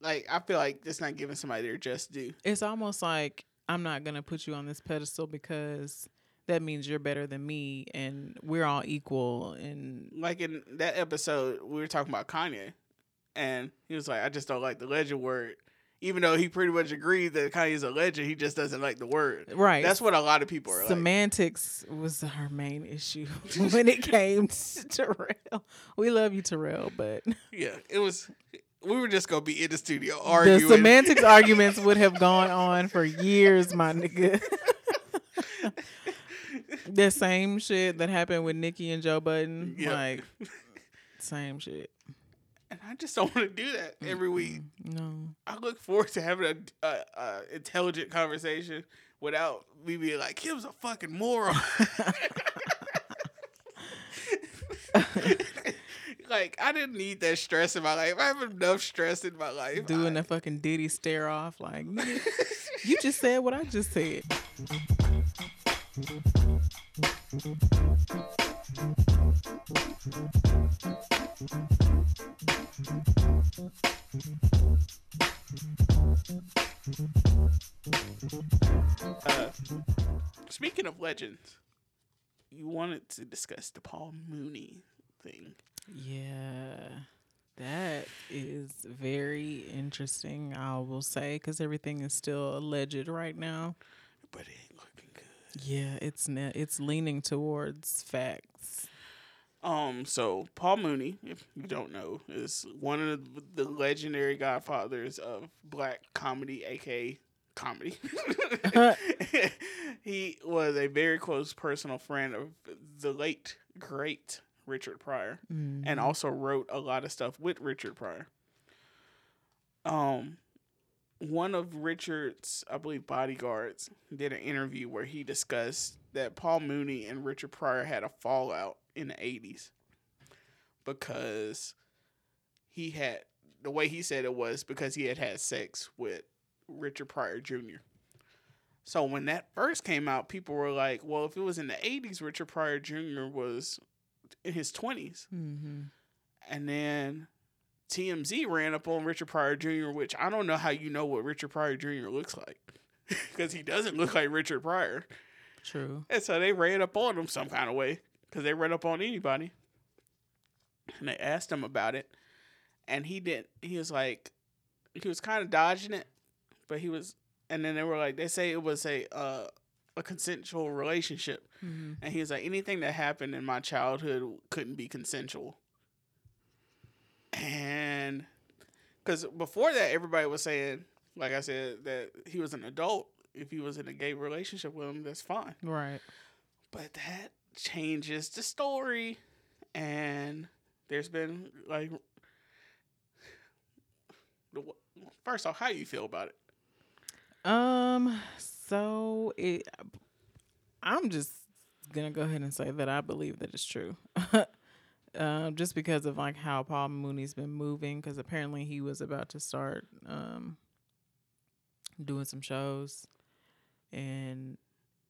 like I feel like it's not giving somebody their just due. it's almost like I'm not gonna put you on this pedestal because that means you're better than me and we're all equal and Like in that episode, we were talking about Kanye, and he was like, "I just don't like the legend word." Even though he pretty much agreed that Kanye's a legend, he just doesn't like the word. right. That's what a lot of people are like. semantics was her main issue when it came to Terrell. We love you, Terrell, but Yeah, it was. We were just gonna be in the studio arguing. the semantics arguments would have gone on for years, my nigga. the same shit that happened with Nicki and Joe Budden, Yeah. like same shit. And I just don't want to do that every week. No. I look forward to having a, a, a intelligent conversation without me being like, "Kim's a fucking moron." like I didn't need that stress in my life. I have enough stress in my life. Doing I- the fucking Diddy stare off, like you just said what I just said. Uh, speaking of legends, you wanted to discuss the Paul Mooney thing. Yeah, that is very interesting. I will say because everything is still alleged right now. but it ain't looking good. Yeah, it's ne- it's leaning towards facts. Um, so Paul Mooney, if you don't know, is one of the legendary godfathers of black comedy, aka comedy. he was a very close personal friend of the late great Richard Pryor, and also wrote a lot of stuff with Richard Pryor. Um, one of Richard's, I believe, bodyguards did an interview where he discussed that Paul Mooney and Richard Pryor had a fallout in the 80s because he had, the way he said it was because he had had sex with Richard Pryor Jr. So when that first came out, people were like, well, if it was in the 80s, Richard Pryor Jr. was in his 20s. Mm-hmm. And then TMZ ran up on Richard Pryor Jr., which I don't know how you know what Richard Pryor Jr. looks like. Because he doesn't look like Richard Pryor. True. And so they ran up on him some kind of way. Because they read up on anybody. And they asked him about it. And he didn't. He was like, he was kind of dodging it. But he was, and then they were like, they say it was a, uh, a consensual relationship. Mm-hmm. And he was like, anything that happened in my childhood couldn't be consensual. And because before that, everybody was saying, like I said, that he was an adult. If he was in a gay relationship with him, that's fine. Right. But that changes the story. And there's been like, first off, how do you feel about it? Um. So it. I'm just gonna go ahead and say that I believe that it's true. um, just because of like how Paul Mooney's been moving, because apparently he was about to start um doing some shows, and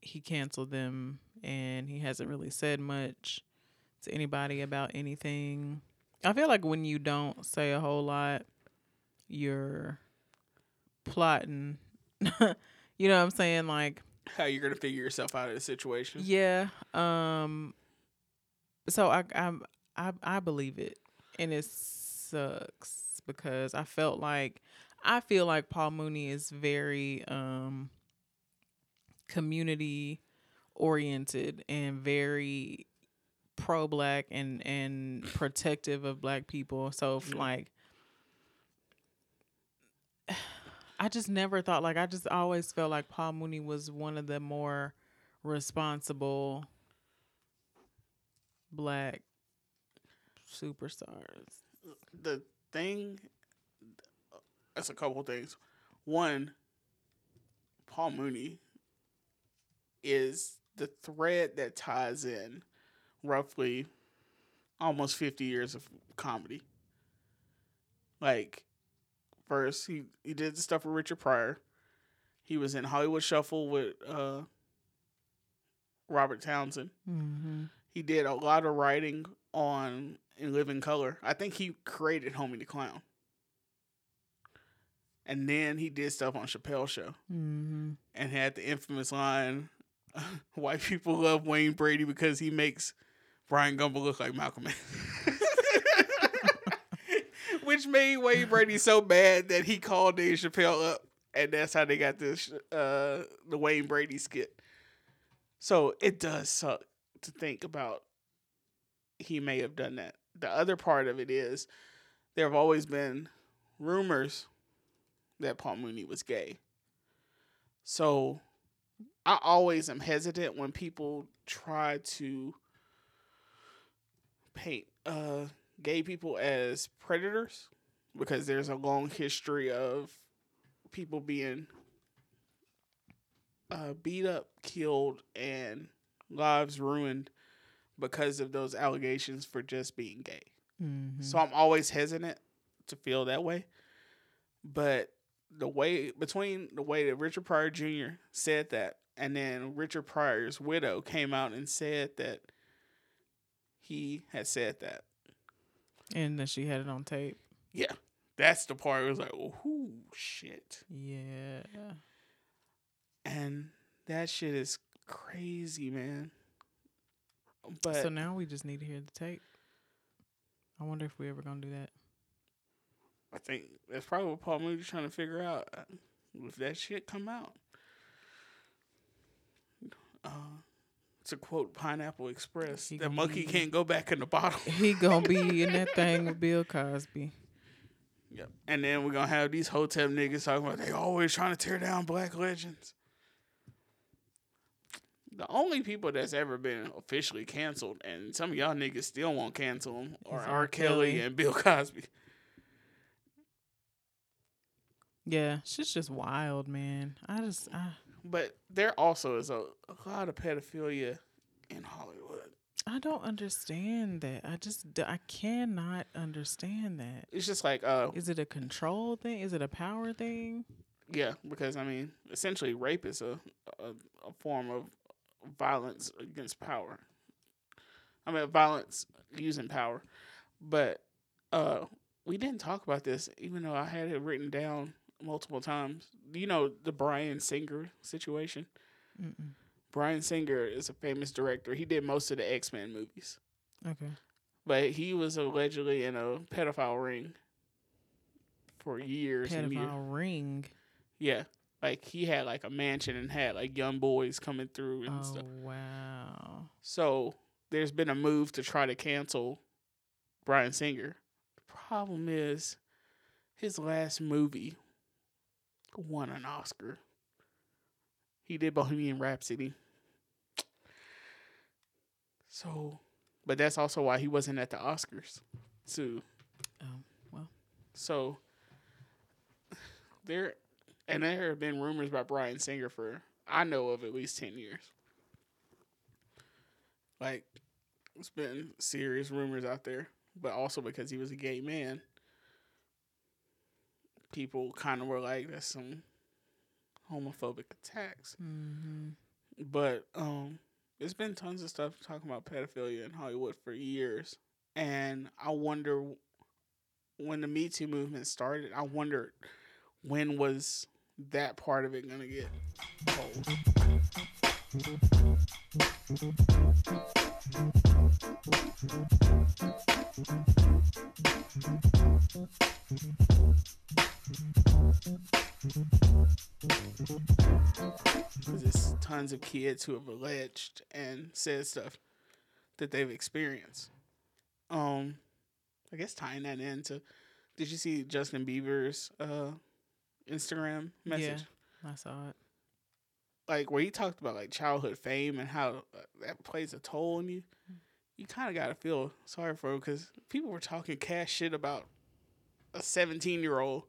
he canceled them, and he hasn't really said much to anybody about anything. I feel like when you don't say a whole lot, you're plotting. you know what I'm saying? Like, How you're gonna figure yourself out of the situation? yeah. Um. So I I I I believe it, and it sucks because I felt like I feel like Paul Mooney is very um community oriented and very pro black and and protective of black people. So if, like I just never thought like I just always felt like Paul Mooney was one of the more responsible black superstars. the thing that's a couple things. One, Paul Mooney is the thread that ties in roughly almost 50 years of comedy. Like first he he did the stuff with Richard Pryor. He was in Hollywood Shuffle with uh Robert Townsend. Mm-hmm. He did a lot of writing on In Living Color. I think he created Homie the Clown. And then he did stuff on Chappelle Show Mm-hmm. and had the infamous line, "White people love Wayne Brady because he makes Bryant Gumbel look like Malcolm X." Which made Wayne Brady so bad that he called Dave Chappelle up, and that's how they got this uh, the Wayne Brady skit. So it does suck to think about. He may have done that. The other part of it is there have always been rumors that Paul Mooney was gay. So I always am hesitant when people try to paint uh, gay people as predators because there's a long history of people being uh, beat up, killed, and lives ruined because of those allegations for just being gay. Mm-hmm. So I'm always hesitant to feel that way. But the way between the way that Richard Pryor Jr. said that and then Richard Pryor's widow came out and said that he had said that. and then she had it on tape. Yeah. That's the part where it was like, oh shit. Yeah. And that shit is crazy, man. But so now we just need to hear the tape. I wonder if we ever gonna do that. I think that's probably what Paul Mooney's trying to figure out uh, if that shit come out. Uh, to quote Pineapple Express, He that monkey be- can't go back in the bottle. He gonna be in that thing with Bill Cosby. yep. And then we're gonna have these Hotep niggas talking about they always trying to tear down black legends. The only people that's ever been officially canceled, and some of y'all niggas still won't cancel them, are R. Kelly Kelly. and Bill Cosby. Yeah, shit's just wild, man. I just, I, But there also is a, a lot of pedophilia in Hollywood. I don't understand that. I just, I cannot understand that. It's just like, uh, Is it a control thing? Is it a power thing? yeah, because I mean, essentially, rape is a, a a form of violence against power. I mean, violence using power, but uh, we didn't talk about this, even though I had it written down multiple times. You know the Bryan Singer situation? Mm-mm. Bryan Singer is a famous director. He did most of the X Men movies. Okay. But he was allegedly in a pedophile ring for years and years. Pedophile ring. Yeah. Like he had like a mansion and had like young boys coming through and Oh stuff. wow. So there's been a move to try to cancel Bryan Singer. The problem is his last movie won an Oscar. He did Bohemian Rhapsody. So, but that's also why he wasn't at the Oscars, too. Oh well. So there, and there have been rumors about Bryan Singer for I know of at least ten years. Like, it's been serious rumors out there, but also because he was a gay man, people kind of were like, "That's some homophobic attacks." Mm-hmm. But um, there's been tons of stuff talking about pedophilia in Hollywood for years, And I wonder when the Me Too movement started, I wondered when was that part of it gonna get old. Because there's tons of kids who have alleged and said stuff that they've experienced. Um, I guess tying that into, did you see Justin Bieber's uh Instagram message? I saw it. Like where he talked about like childhood fame and how uh, that plays a toll on you. You kind of got to feel sorry for him because people were talking cash shit about a 17 year old,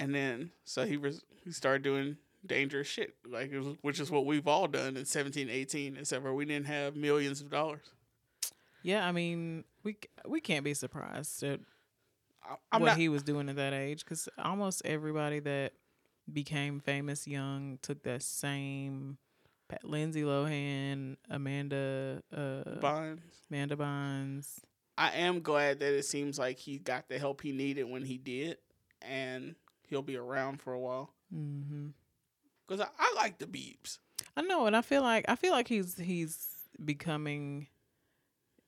and then so he was he started doing dangerous shit like it was, which is what we've all done in 17 18 except for we didn't have millions of dollars Yeah, I mean, we we can't be surprised at i'm what not he was doing at that age because almost everybody that became famous young took that same. Pat Lindsay Lohan, Amanda, uh, buying Amanda Bynes. I am glad that it seems like he got the help he needed when he did, and he'll be around for a while. Mm-hmm. Cause I, I like the Beebs. I know, and I feel like I feel like he's he's becoming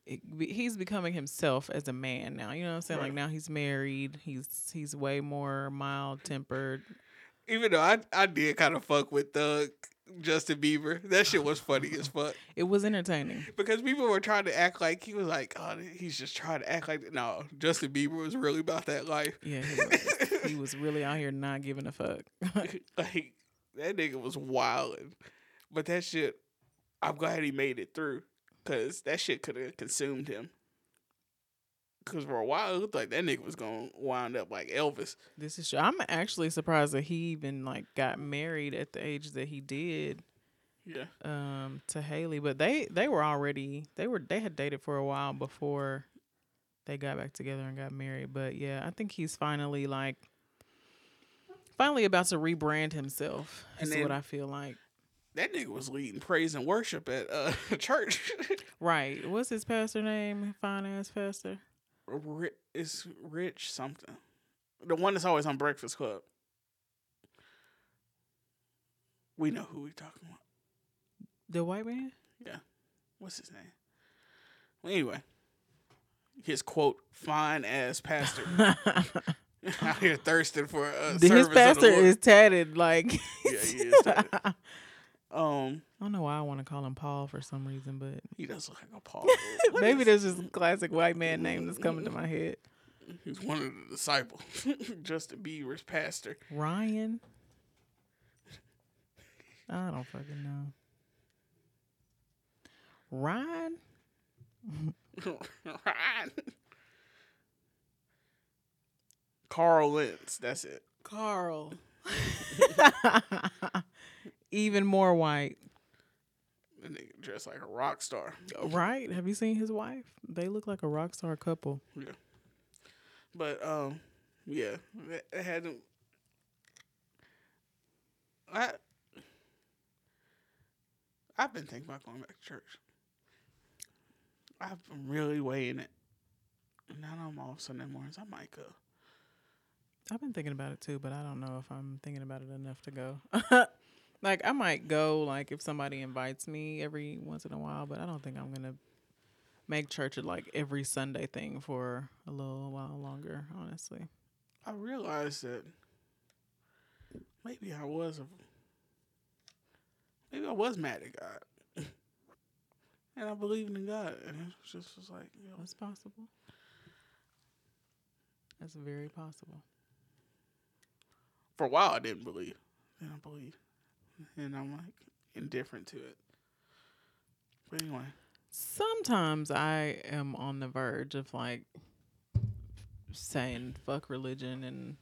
he's becoming himself as a man now. You know what I'm saying? Like now he's married. He's he's way more mild tempered. Even though I I did kind of fuck with Thug Justin Bieber, that shit was funny as fuck. It was entertaining. Because people were trying to act like he was like, oh, he's just trying to act like no. Justin Bieber was really about that life. Yeah, he was, he was really out here not giving a fuck. like that nigga was wilding, but that shit, I'm glad he made it through, cause that shit could have consumed him. Cause for a while it looked like that nigga was gonna wind up like Elvis. this is. True. I'm actually surprised that he even like got married at the age that he did Yeah, um to Hailey, but they they were already they were they had dated for a while before they got back together and got married. But yeah, I think he's finally like finally about to rebrand himself. And Is then- what I feel like. that nigga was leading praise and worship at uh church. Right. What's his pastor name? Fine ass pastor. It's Rich something, the one that's always on Breakfast Club. We know who we're talking about. The white man? Yeah. What's his name? Well, anyway, his quote, fine ass pastor out here thirsting for a his service of pastor is tatted like Yeah, he is tatted. um, I don't know why I want to call him Paul for some reason, but he does look like a Paul. What maybe is- there's just a classic white man name that's coming to my head. he's one of the disciples, Justin Bieber's pastor. Ryan. I don't fucking know. Ryan? right. Carl Lentz, that's it. Carl. Even more white. That nigga dressed like a rock star. Right? Have you seen his wife? They look like a rock star couple. Yeah. But um, yeah, it it had. to- I I've been thinking about going back to church. I've been really weighing it. And now I'm off Sunday mornings. I might go. I've been thinking about it too, but I don't know if I'm thinking about it enough to go. like I might go like if somebody invites me every once in a while, but I don't think I'm gonna make church like every Sunday thing for a little while longer, honestly. I realized that maybe I was a, maybe I was mad at God, and I believed in God, and it was just was like, you know, That's possible. That's very possible. for a while I didn't believe, then I believe, and I'm like indifferent to it. But anyway, Sometimes I am on the verge of like saying fuck religion and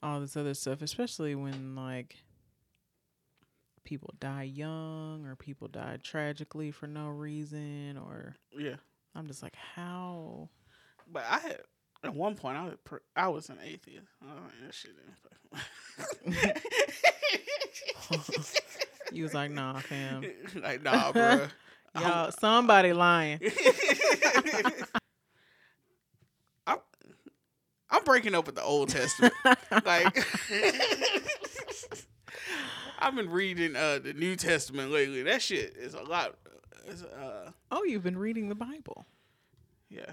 all this other stuff, especially when like people die young or people die tragically for no reason or yeah. I'm just like how But I at one point, I was I was an atheist. I was like, that shit didn't. you was like, nah, fam. like, nah, bro. Yo, somebody lying. I'm, I'm breaking up with the Old Testament. like, I've been reading uh, the New Testament lately. That shit is a lot. Uh, uh oh, you've been reading the Bible. Yeah.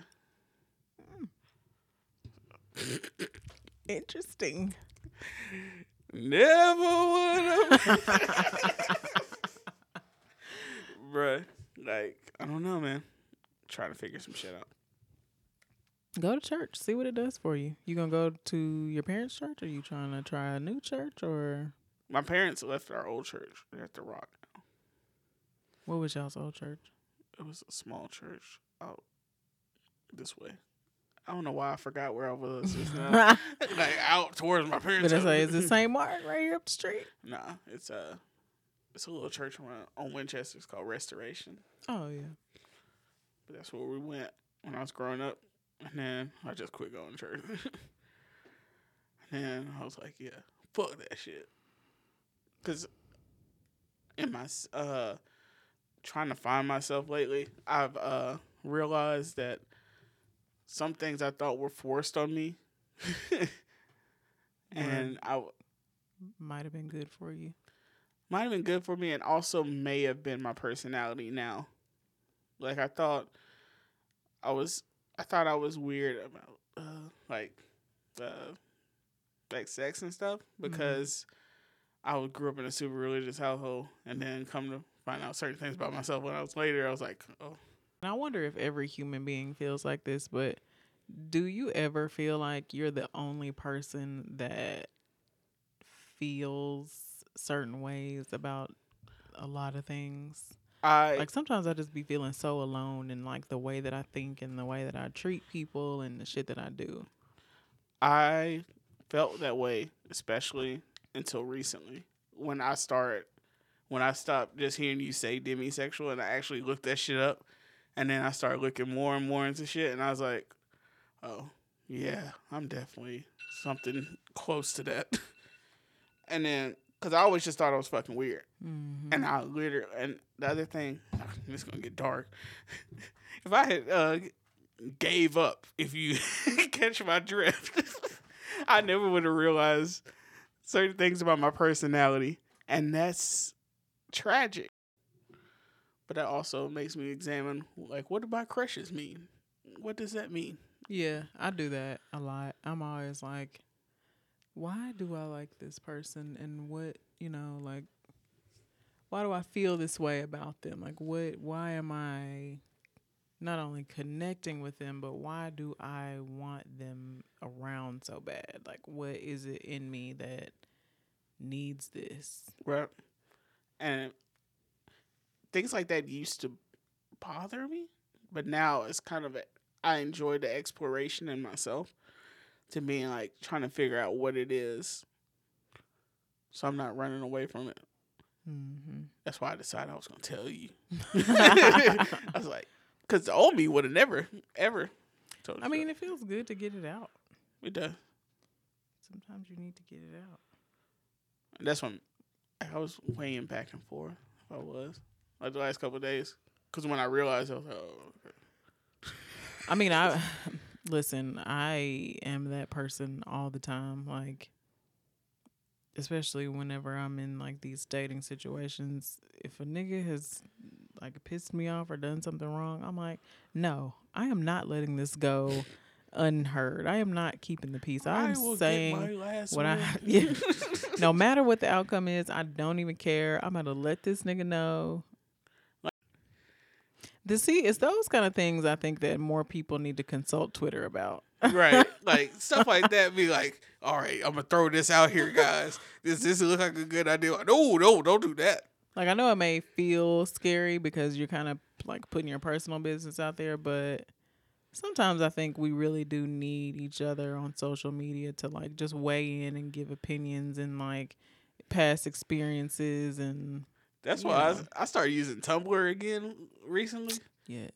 Interesting. Never would have. Bruh, like I don't know, man. Trying to figure some shit out. Go to church. See what it does for you. You gonna go to your parents' church? Or you trying to try a new church? Or My parents left our old church. They're at the Rock now. what was y'all's old church? It was a small church out this way. I don't know why I forgot where I was. It's not, like out towards my parents' But it's like, is it St. Mark right here up the street? Nah, it's a it's a little church on, on Winchester. It's called Restoration. Oh yeah. But that's where we went when I was growing up. And then I just quit going to church. and then I was like, yeah, fuck that shit. Cause in my uh trying to find myself lately, I've uh realized that some things I thought were forced on me. and I w- Might have been good for you. might have been good for me and also may have been my personality now. Like I thought I was I thought I was weird about uh like uh like sex and stuff because I was- grew up in a super religious household and then come to find out certain things about myself when I was later I was like, "Oh, And I wonder if every human being feels like this, but do you ever feel like you're the only person that feels certain ways about a lot of things? I Like sometimes I just be feeling so alone in like the way that I think and the way that I treat people and the shit that I do. I felt that way, especially until recently when I started, when I stopped just hearing you say demisexual and I actually looked that shit up, and then I started looking more and more into shit, and I was like, oh yeah, I'm definitely something close to that. and then, cause I always just thought I was fucking weird, Mm-hmm. and I literally, and the other thing, it's gonna get dark. if I had uh, gave up, if you catch my drift, I never would have realized certain things about my personality, and that's tragic. But that also makes me examine, like, what do my crushes mean? What does that mean? Yeah, I do that a lot. I'm always like, why do I like this person and what, you know, like why do I feel this way about them? Like what why am I not only connecting with them, but why do I want them around so bad? Like what is it in me that needs this? Right. And things like that used to bother me, but now it's kind of a, I enjoy the exploration in myself to being like trying to figure out what it is. So I'm not running away from it. Mm-hmm. That's why I decided I was going to tell you. I was like, because the old me would have never, ever told you. I mean, that. it feels good to get it out. it does. Sometimes you need to get it out. And that's when I was weighing back and forth. If I was like the last couple of days, because when I realized, I was like, oh, okay. I mean, I listen. I am that person all the time. Like, especially whenever I'm in like these dating situations. If a nigga has like pissed me off or done something wrong, I'm like, no, I am not letting this go unheard. I am not keeping the peace. I'm saying what I yeah. no matter what the outcome is, I don't even care. I'm gonna let this nigga know. To see, it's those kind of things I think that more people need to consult Twitter about. right, like stuff like that. Be like, all right, I'm gonna throw this out here, guys. This this look like a good idea. No, no, don't do that. Like I know it may feel scary because you're kind of like putting your personal business out there, but sometimes I think we really do need each other on social media to like just weigh in and give opinions and like past experiences and That's You why I, know. I started using Tumblr again recently yes,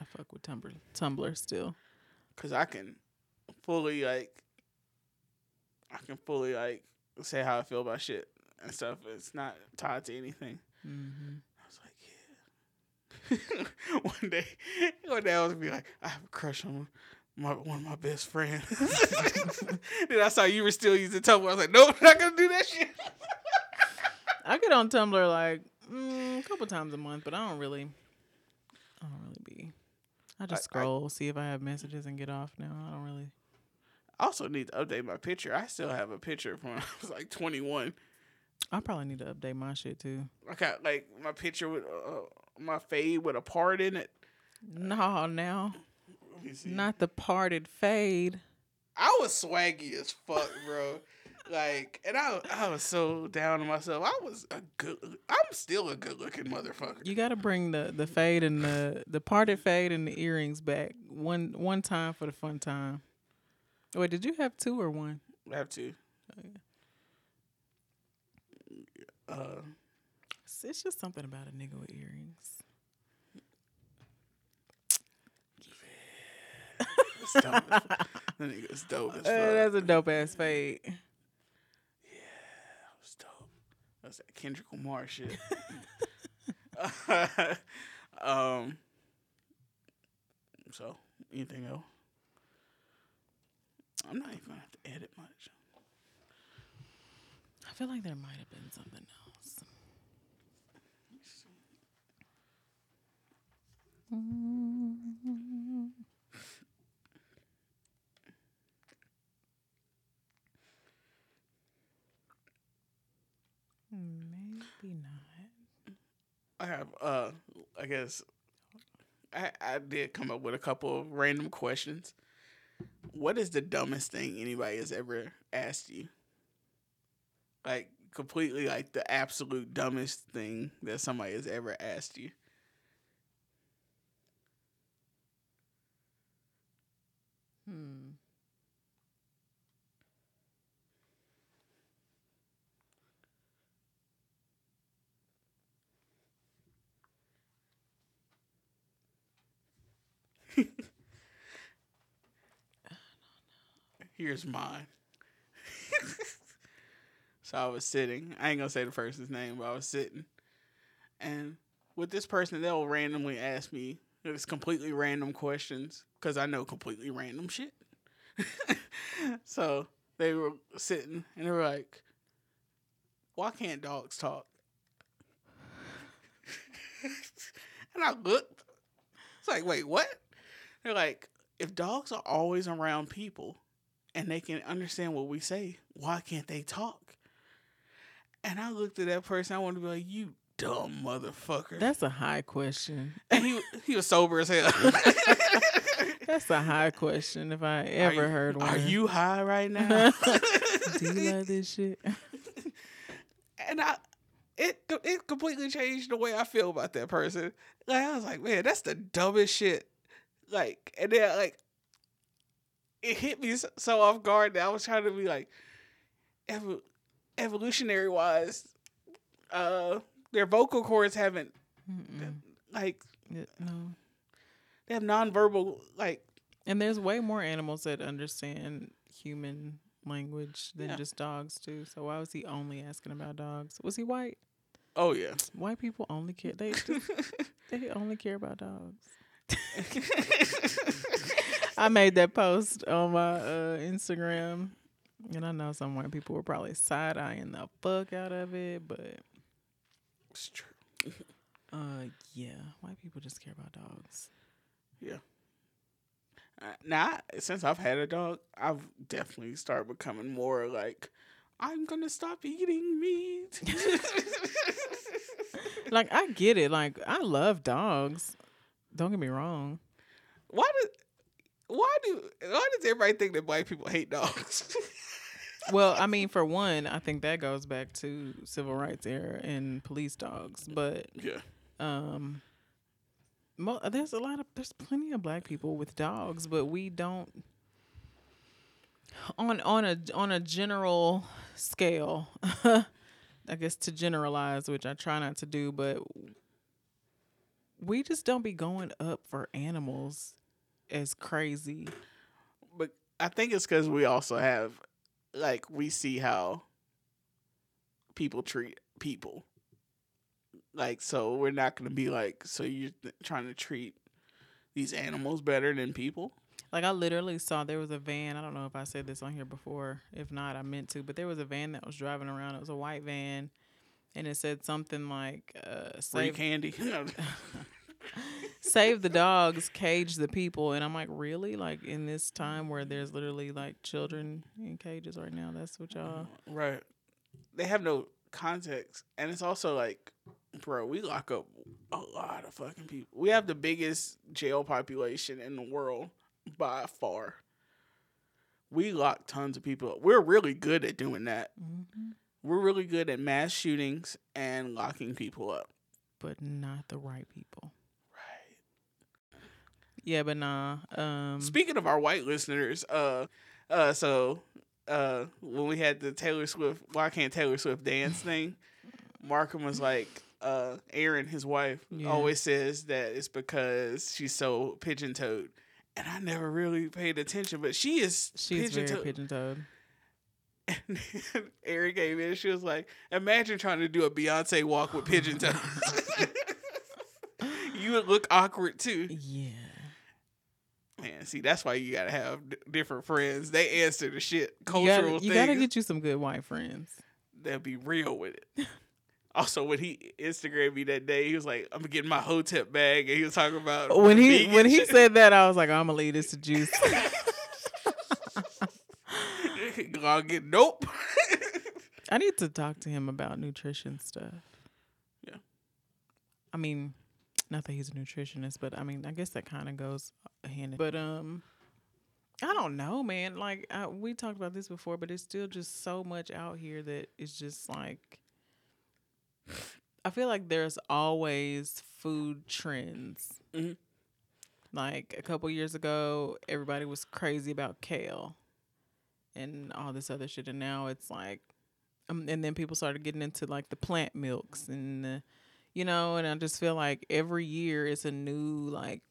I fuck with Tumblr, Tumblr still. because I can fully like, I can fully like say how I feel about shit and stuff. It's not tied to anything. Mm-hmm. I was like, yeah. one day, one day I was gonna be like, I have a crush on my one of my best friends. then I saw you were still using Tumblr. I was like, nope, not gonna do that shit. I get on Tumblr like mm, a couple times a month, but I don't really, I don't really be. I just I- scroll, see if I have messages, and get off. Now I don't really. I also need to update my picture. I still have a picture from when I was like 21. I probably need to update my shit too. I got like my picture with uh, my fade with a part in it. No, now Let me see. not the parted fade. I was swaggy as fuck, bro. Like, and I I was so down on myself. I was a good. I'm still a good looking motherfucker. You got to bring the the fade and the the parted fade and the earrings back one one time for the fun time. Wait, did you have two or one? I have to. Uh, It's, just something about a nigga with earrings. dope. as that nigga's dope as fuck. Uh, that's a dope ass fade. That's dope. That's that Kendrick Lamar shit. um. So, anything else? I'm not even gonna have to edit much. I feel like there might have been something else. Maybe not. I have, uh, I guess, I I did come up with a couple of random questions. What is the dumbest thing anybody has ever asked you? Like completely, like the absolute dumbest thing that somebody has ever asked you. Hmm. Here's mine. so I was sitting. I ain't gonna say the person's name, but I was sitting, and with this person, they'll randomly ask me it's completely random questions because I know completely random shit. so they were sitting and they were like, "Why can't dogs talk?" and I looked. It's like, wait, what? They're like, if dogs are always around people and they can understand what we say, why can't they talk? And I looked at that person. I wanted to be like, you dumb motherfucker. That's a high question. and he he was sober as hell. That's a high question if I ever you- heard one. Are you high right now? Do you love this shit? and I it it completely changed the way I feel about that person. Like I was like, man, that's the dumbest shit. Like, and then like it hit me so, off guard that I was trying to be like, evo- evolutionary wise, uh, their vocal cords haven't Mm-mm. like Yeah, No. they have nonverbal like And there's way more animals that understand human language than Yeah. just dogs do. So why was he only asking about dogs? Was he white? oh yeah. White people only care. They just, they only care about dogs. I made that post on my uh, Instagram, and I know some white people were probably side eyeing the fuck out of it, but it's true. uh, yeah, white people just care about dogs. Uh, now, since I've had a dog, I've definitely started becoming more like, I'm gonna stop eating meat. Like I get it. Like I love dogs. Don't get me wrong. why do, why do, why does everybody think that black people hate dogs? Well, I mean, for one, I think that goes back to civil rights era and police dogs. But yeah, um, mo- there's a lot of there's plenty of black people with dogs, but we don't on on a on a general scale. I guess to generalize, which I try not to do, but we just don't be going up for animals as crazy. but I think it's because we also have, like, we see how people treat people. Like, so we're not gonna be like, so you're th- trying to treat these animals better than people. Like I literally saw there was a van. I don't know if I said this on here before. If not, I meant to. But there was a van that was driving around. It was a white van, and it said something like uh, Free "Save candy. save the dogs, cage the people." And I'm like, really? Like in this time where there's literally like children in cages right now? That's what y'all. right. They have no context, and it's also like, bro, we lock up a lot of fucking people. We have the biggest jail population in the world by far. We lock tons of people up. We're really good at doing that. Mm-hmm. We're really good at mass shootings and locking people up. But not the right people. Right. Yeah, but nah. Um, Speaking of our white listeners, uh, uh, so uh, when we had the Taylor Swift, why can't Taylor Swift dance thing, Markham was like, uh, Erin, his wife, Yeah. always says that it's because she's so pigeon toed, and I never really paid attention, but she is she's very pigeon-toed. pigeon toed. And Eric came in and she was like, Imagine trying to do a Beyonce walk with pigeon toes. you would look awkward too. Yeah. Man, see, that's why you gotta have d- different friends. They answer the shit You cultural gotta, you gotta get you some good white friends. They'll be real with it. also, when he Instagrammed me that day, he was like, "I'm getting my hotep bag," and he was talking about When he vegan when he said that, I was like, I'm gonna leave this to Juice. Gonna get nope. I need to talk to him about nutrition stuff. Yeah. I mean, not that he's a nutritionist, but I mean, I guess that kind of goes hand in. But um, I don't know, man. Like I, we talked about this before, but it's still just so much out here that it's just like. I feel like there's always food trends. Mhm. Like a couple years ago, everybody was crazy about kale and all this other shit, and now it's like um, and then people started getting into like the plant milks and the, you know and i just feel like every year it's a new like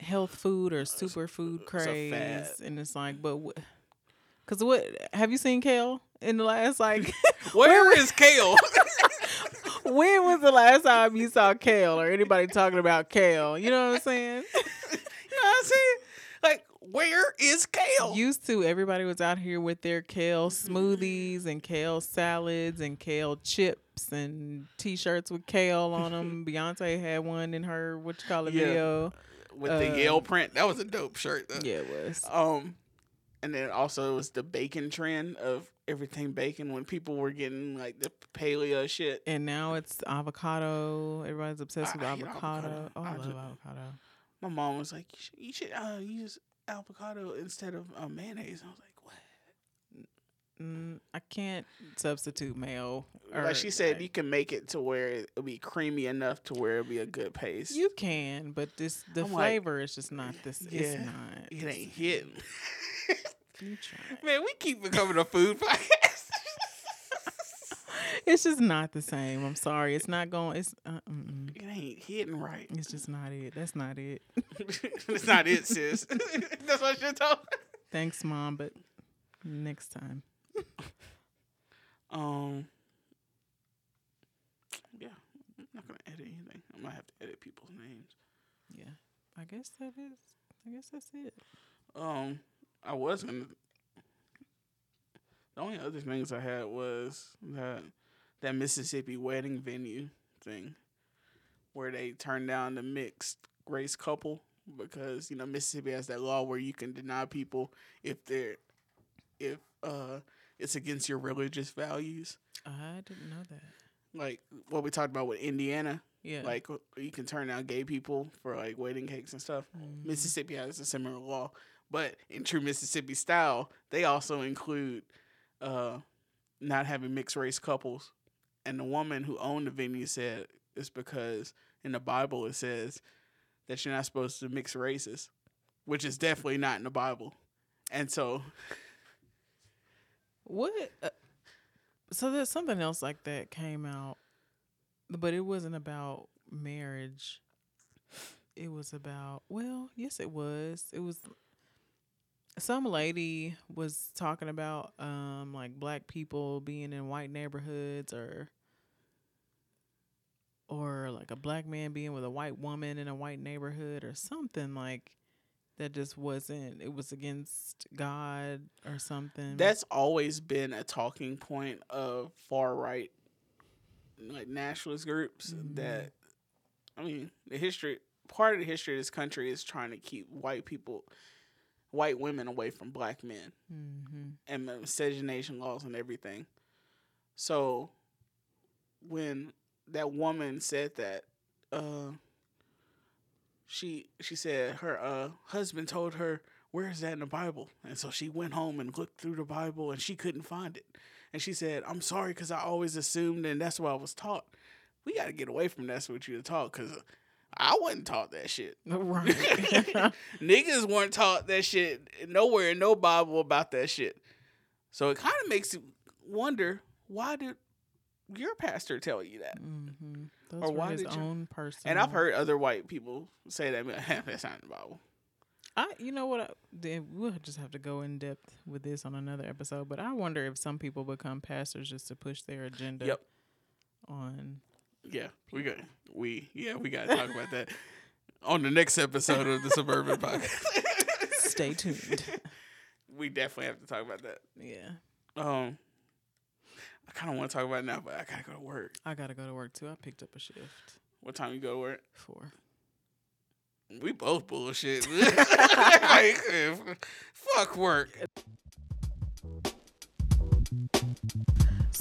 health food or superfood craze fad. and it's like but what? because what have you seen kale in the last like Where is Kale? when was the last time you saw kale or anybody talking about kale you know what i'm saying you know what I'm saying? Where is Kale? used to everybody was out here with their kale smoothies and kale salads and kale chips and t-shirts with kale on them. Beyonce had one in her what you call it Yeah. video. with the uh, Yale print. That was a dope shirt. Though. Yeah, it was. Um, and then also it was the bacon trend of everything bacon when people were getting like the paleo shit. And now it's avocado. Everybody's obsessed I- with avocado. avocado. Oh, I, I love ju- avocado. My mom was like, "You should, you should uh, use avocado instead of uh, mayonnaise." I was like, "What?" Mm, I can't substitute mayo. like she said, like- you can make it to where it'll be creamy enough to where it'll be a good paste. you can, but this the I'm like, flavor is just not this. yeah, It's not. it ain't hitting. Man, we keep becoming a food podcast. It's just not the same. I'm sorry. It's not going. It's uh, it ain't hitting right. it's just not it. That's not it. That's not it, sis. That's what you're talking. Thanks, mom, but next time. Um. Yeah, I'm not gonna edit anything. I'm gonna have to edit people's names. Yeah, I guess that is. I guess that's it. Um, I was gonna. The only other things I had was that that Mississippi wedding venue thing, where they turned down the mixed race couple because you know Mississippi has that law where you can deny people if they're if uh it's against your religious values. I didn't know that. Like what we talked about with Indiana, Yeah. like you can turn down gay people for like wedding cakes and stuff. Mhm. Mississippi has a similar law, but in true Mississippi style, they also include uh, not having mixed race couples. And the woman who owned the venue said it's because in the Bible it says that you're not supposed to mix races, which is definitely not in the Bible. And so, What? Uh, so there's something else like that came out, but it wasn't about marriage. It was about well, yes, it was. It was some lady was talking about um like black people being in white neighborhoods or or like a black man being with a white woman in a white neighborhood or something like that just wasn't. It was against God or something. That's always been a talking point of far right, like nationalist groups. Mhm. That, I mean, the history part of the history of this country is trying to keep white people, white women away from black men hmm and the miscegenation laws and everything. So, when that woman said that, uh, she she said her uh, husband told her, "Where is that in the Bible?" And so she went home and looked through the Bible and she couldn't find it. And she said, "I'm sorry because I always assumed and that's what I was taught. We got to get away from that's what you were taught because." I wasn't taught that shit. Right. Niggas weren't taught that shit nowhere in no Bible about that shit. So it kind of makes you wonder why did your pastor tell you that? hmm Those Or why his did you- own person. And I've heard other white people say that that's not in the Bible. I, you know what? I, then we'll just have to go in depth with this on another episode. But I wonder if some people become pastors just to push their agenda. Yep. On Yeah, we got we yeah we got to talk about that on the next episode of the Suburban Podcast. stay tuned. we definitely have to talk about that. yeah, Um, I kind of want to talk about it now, but I gotta go to work. I gotta go to work too. I picked up a shift What time you go to work? Four. We both bullshit. like, eh, fuck work.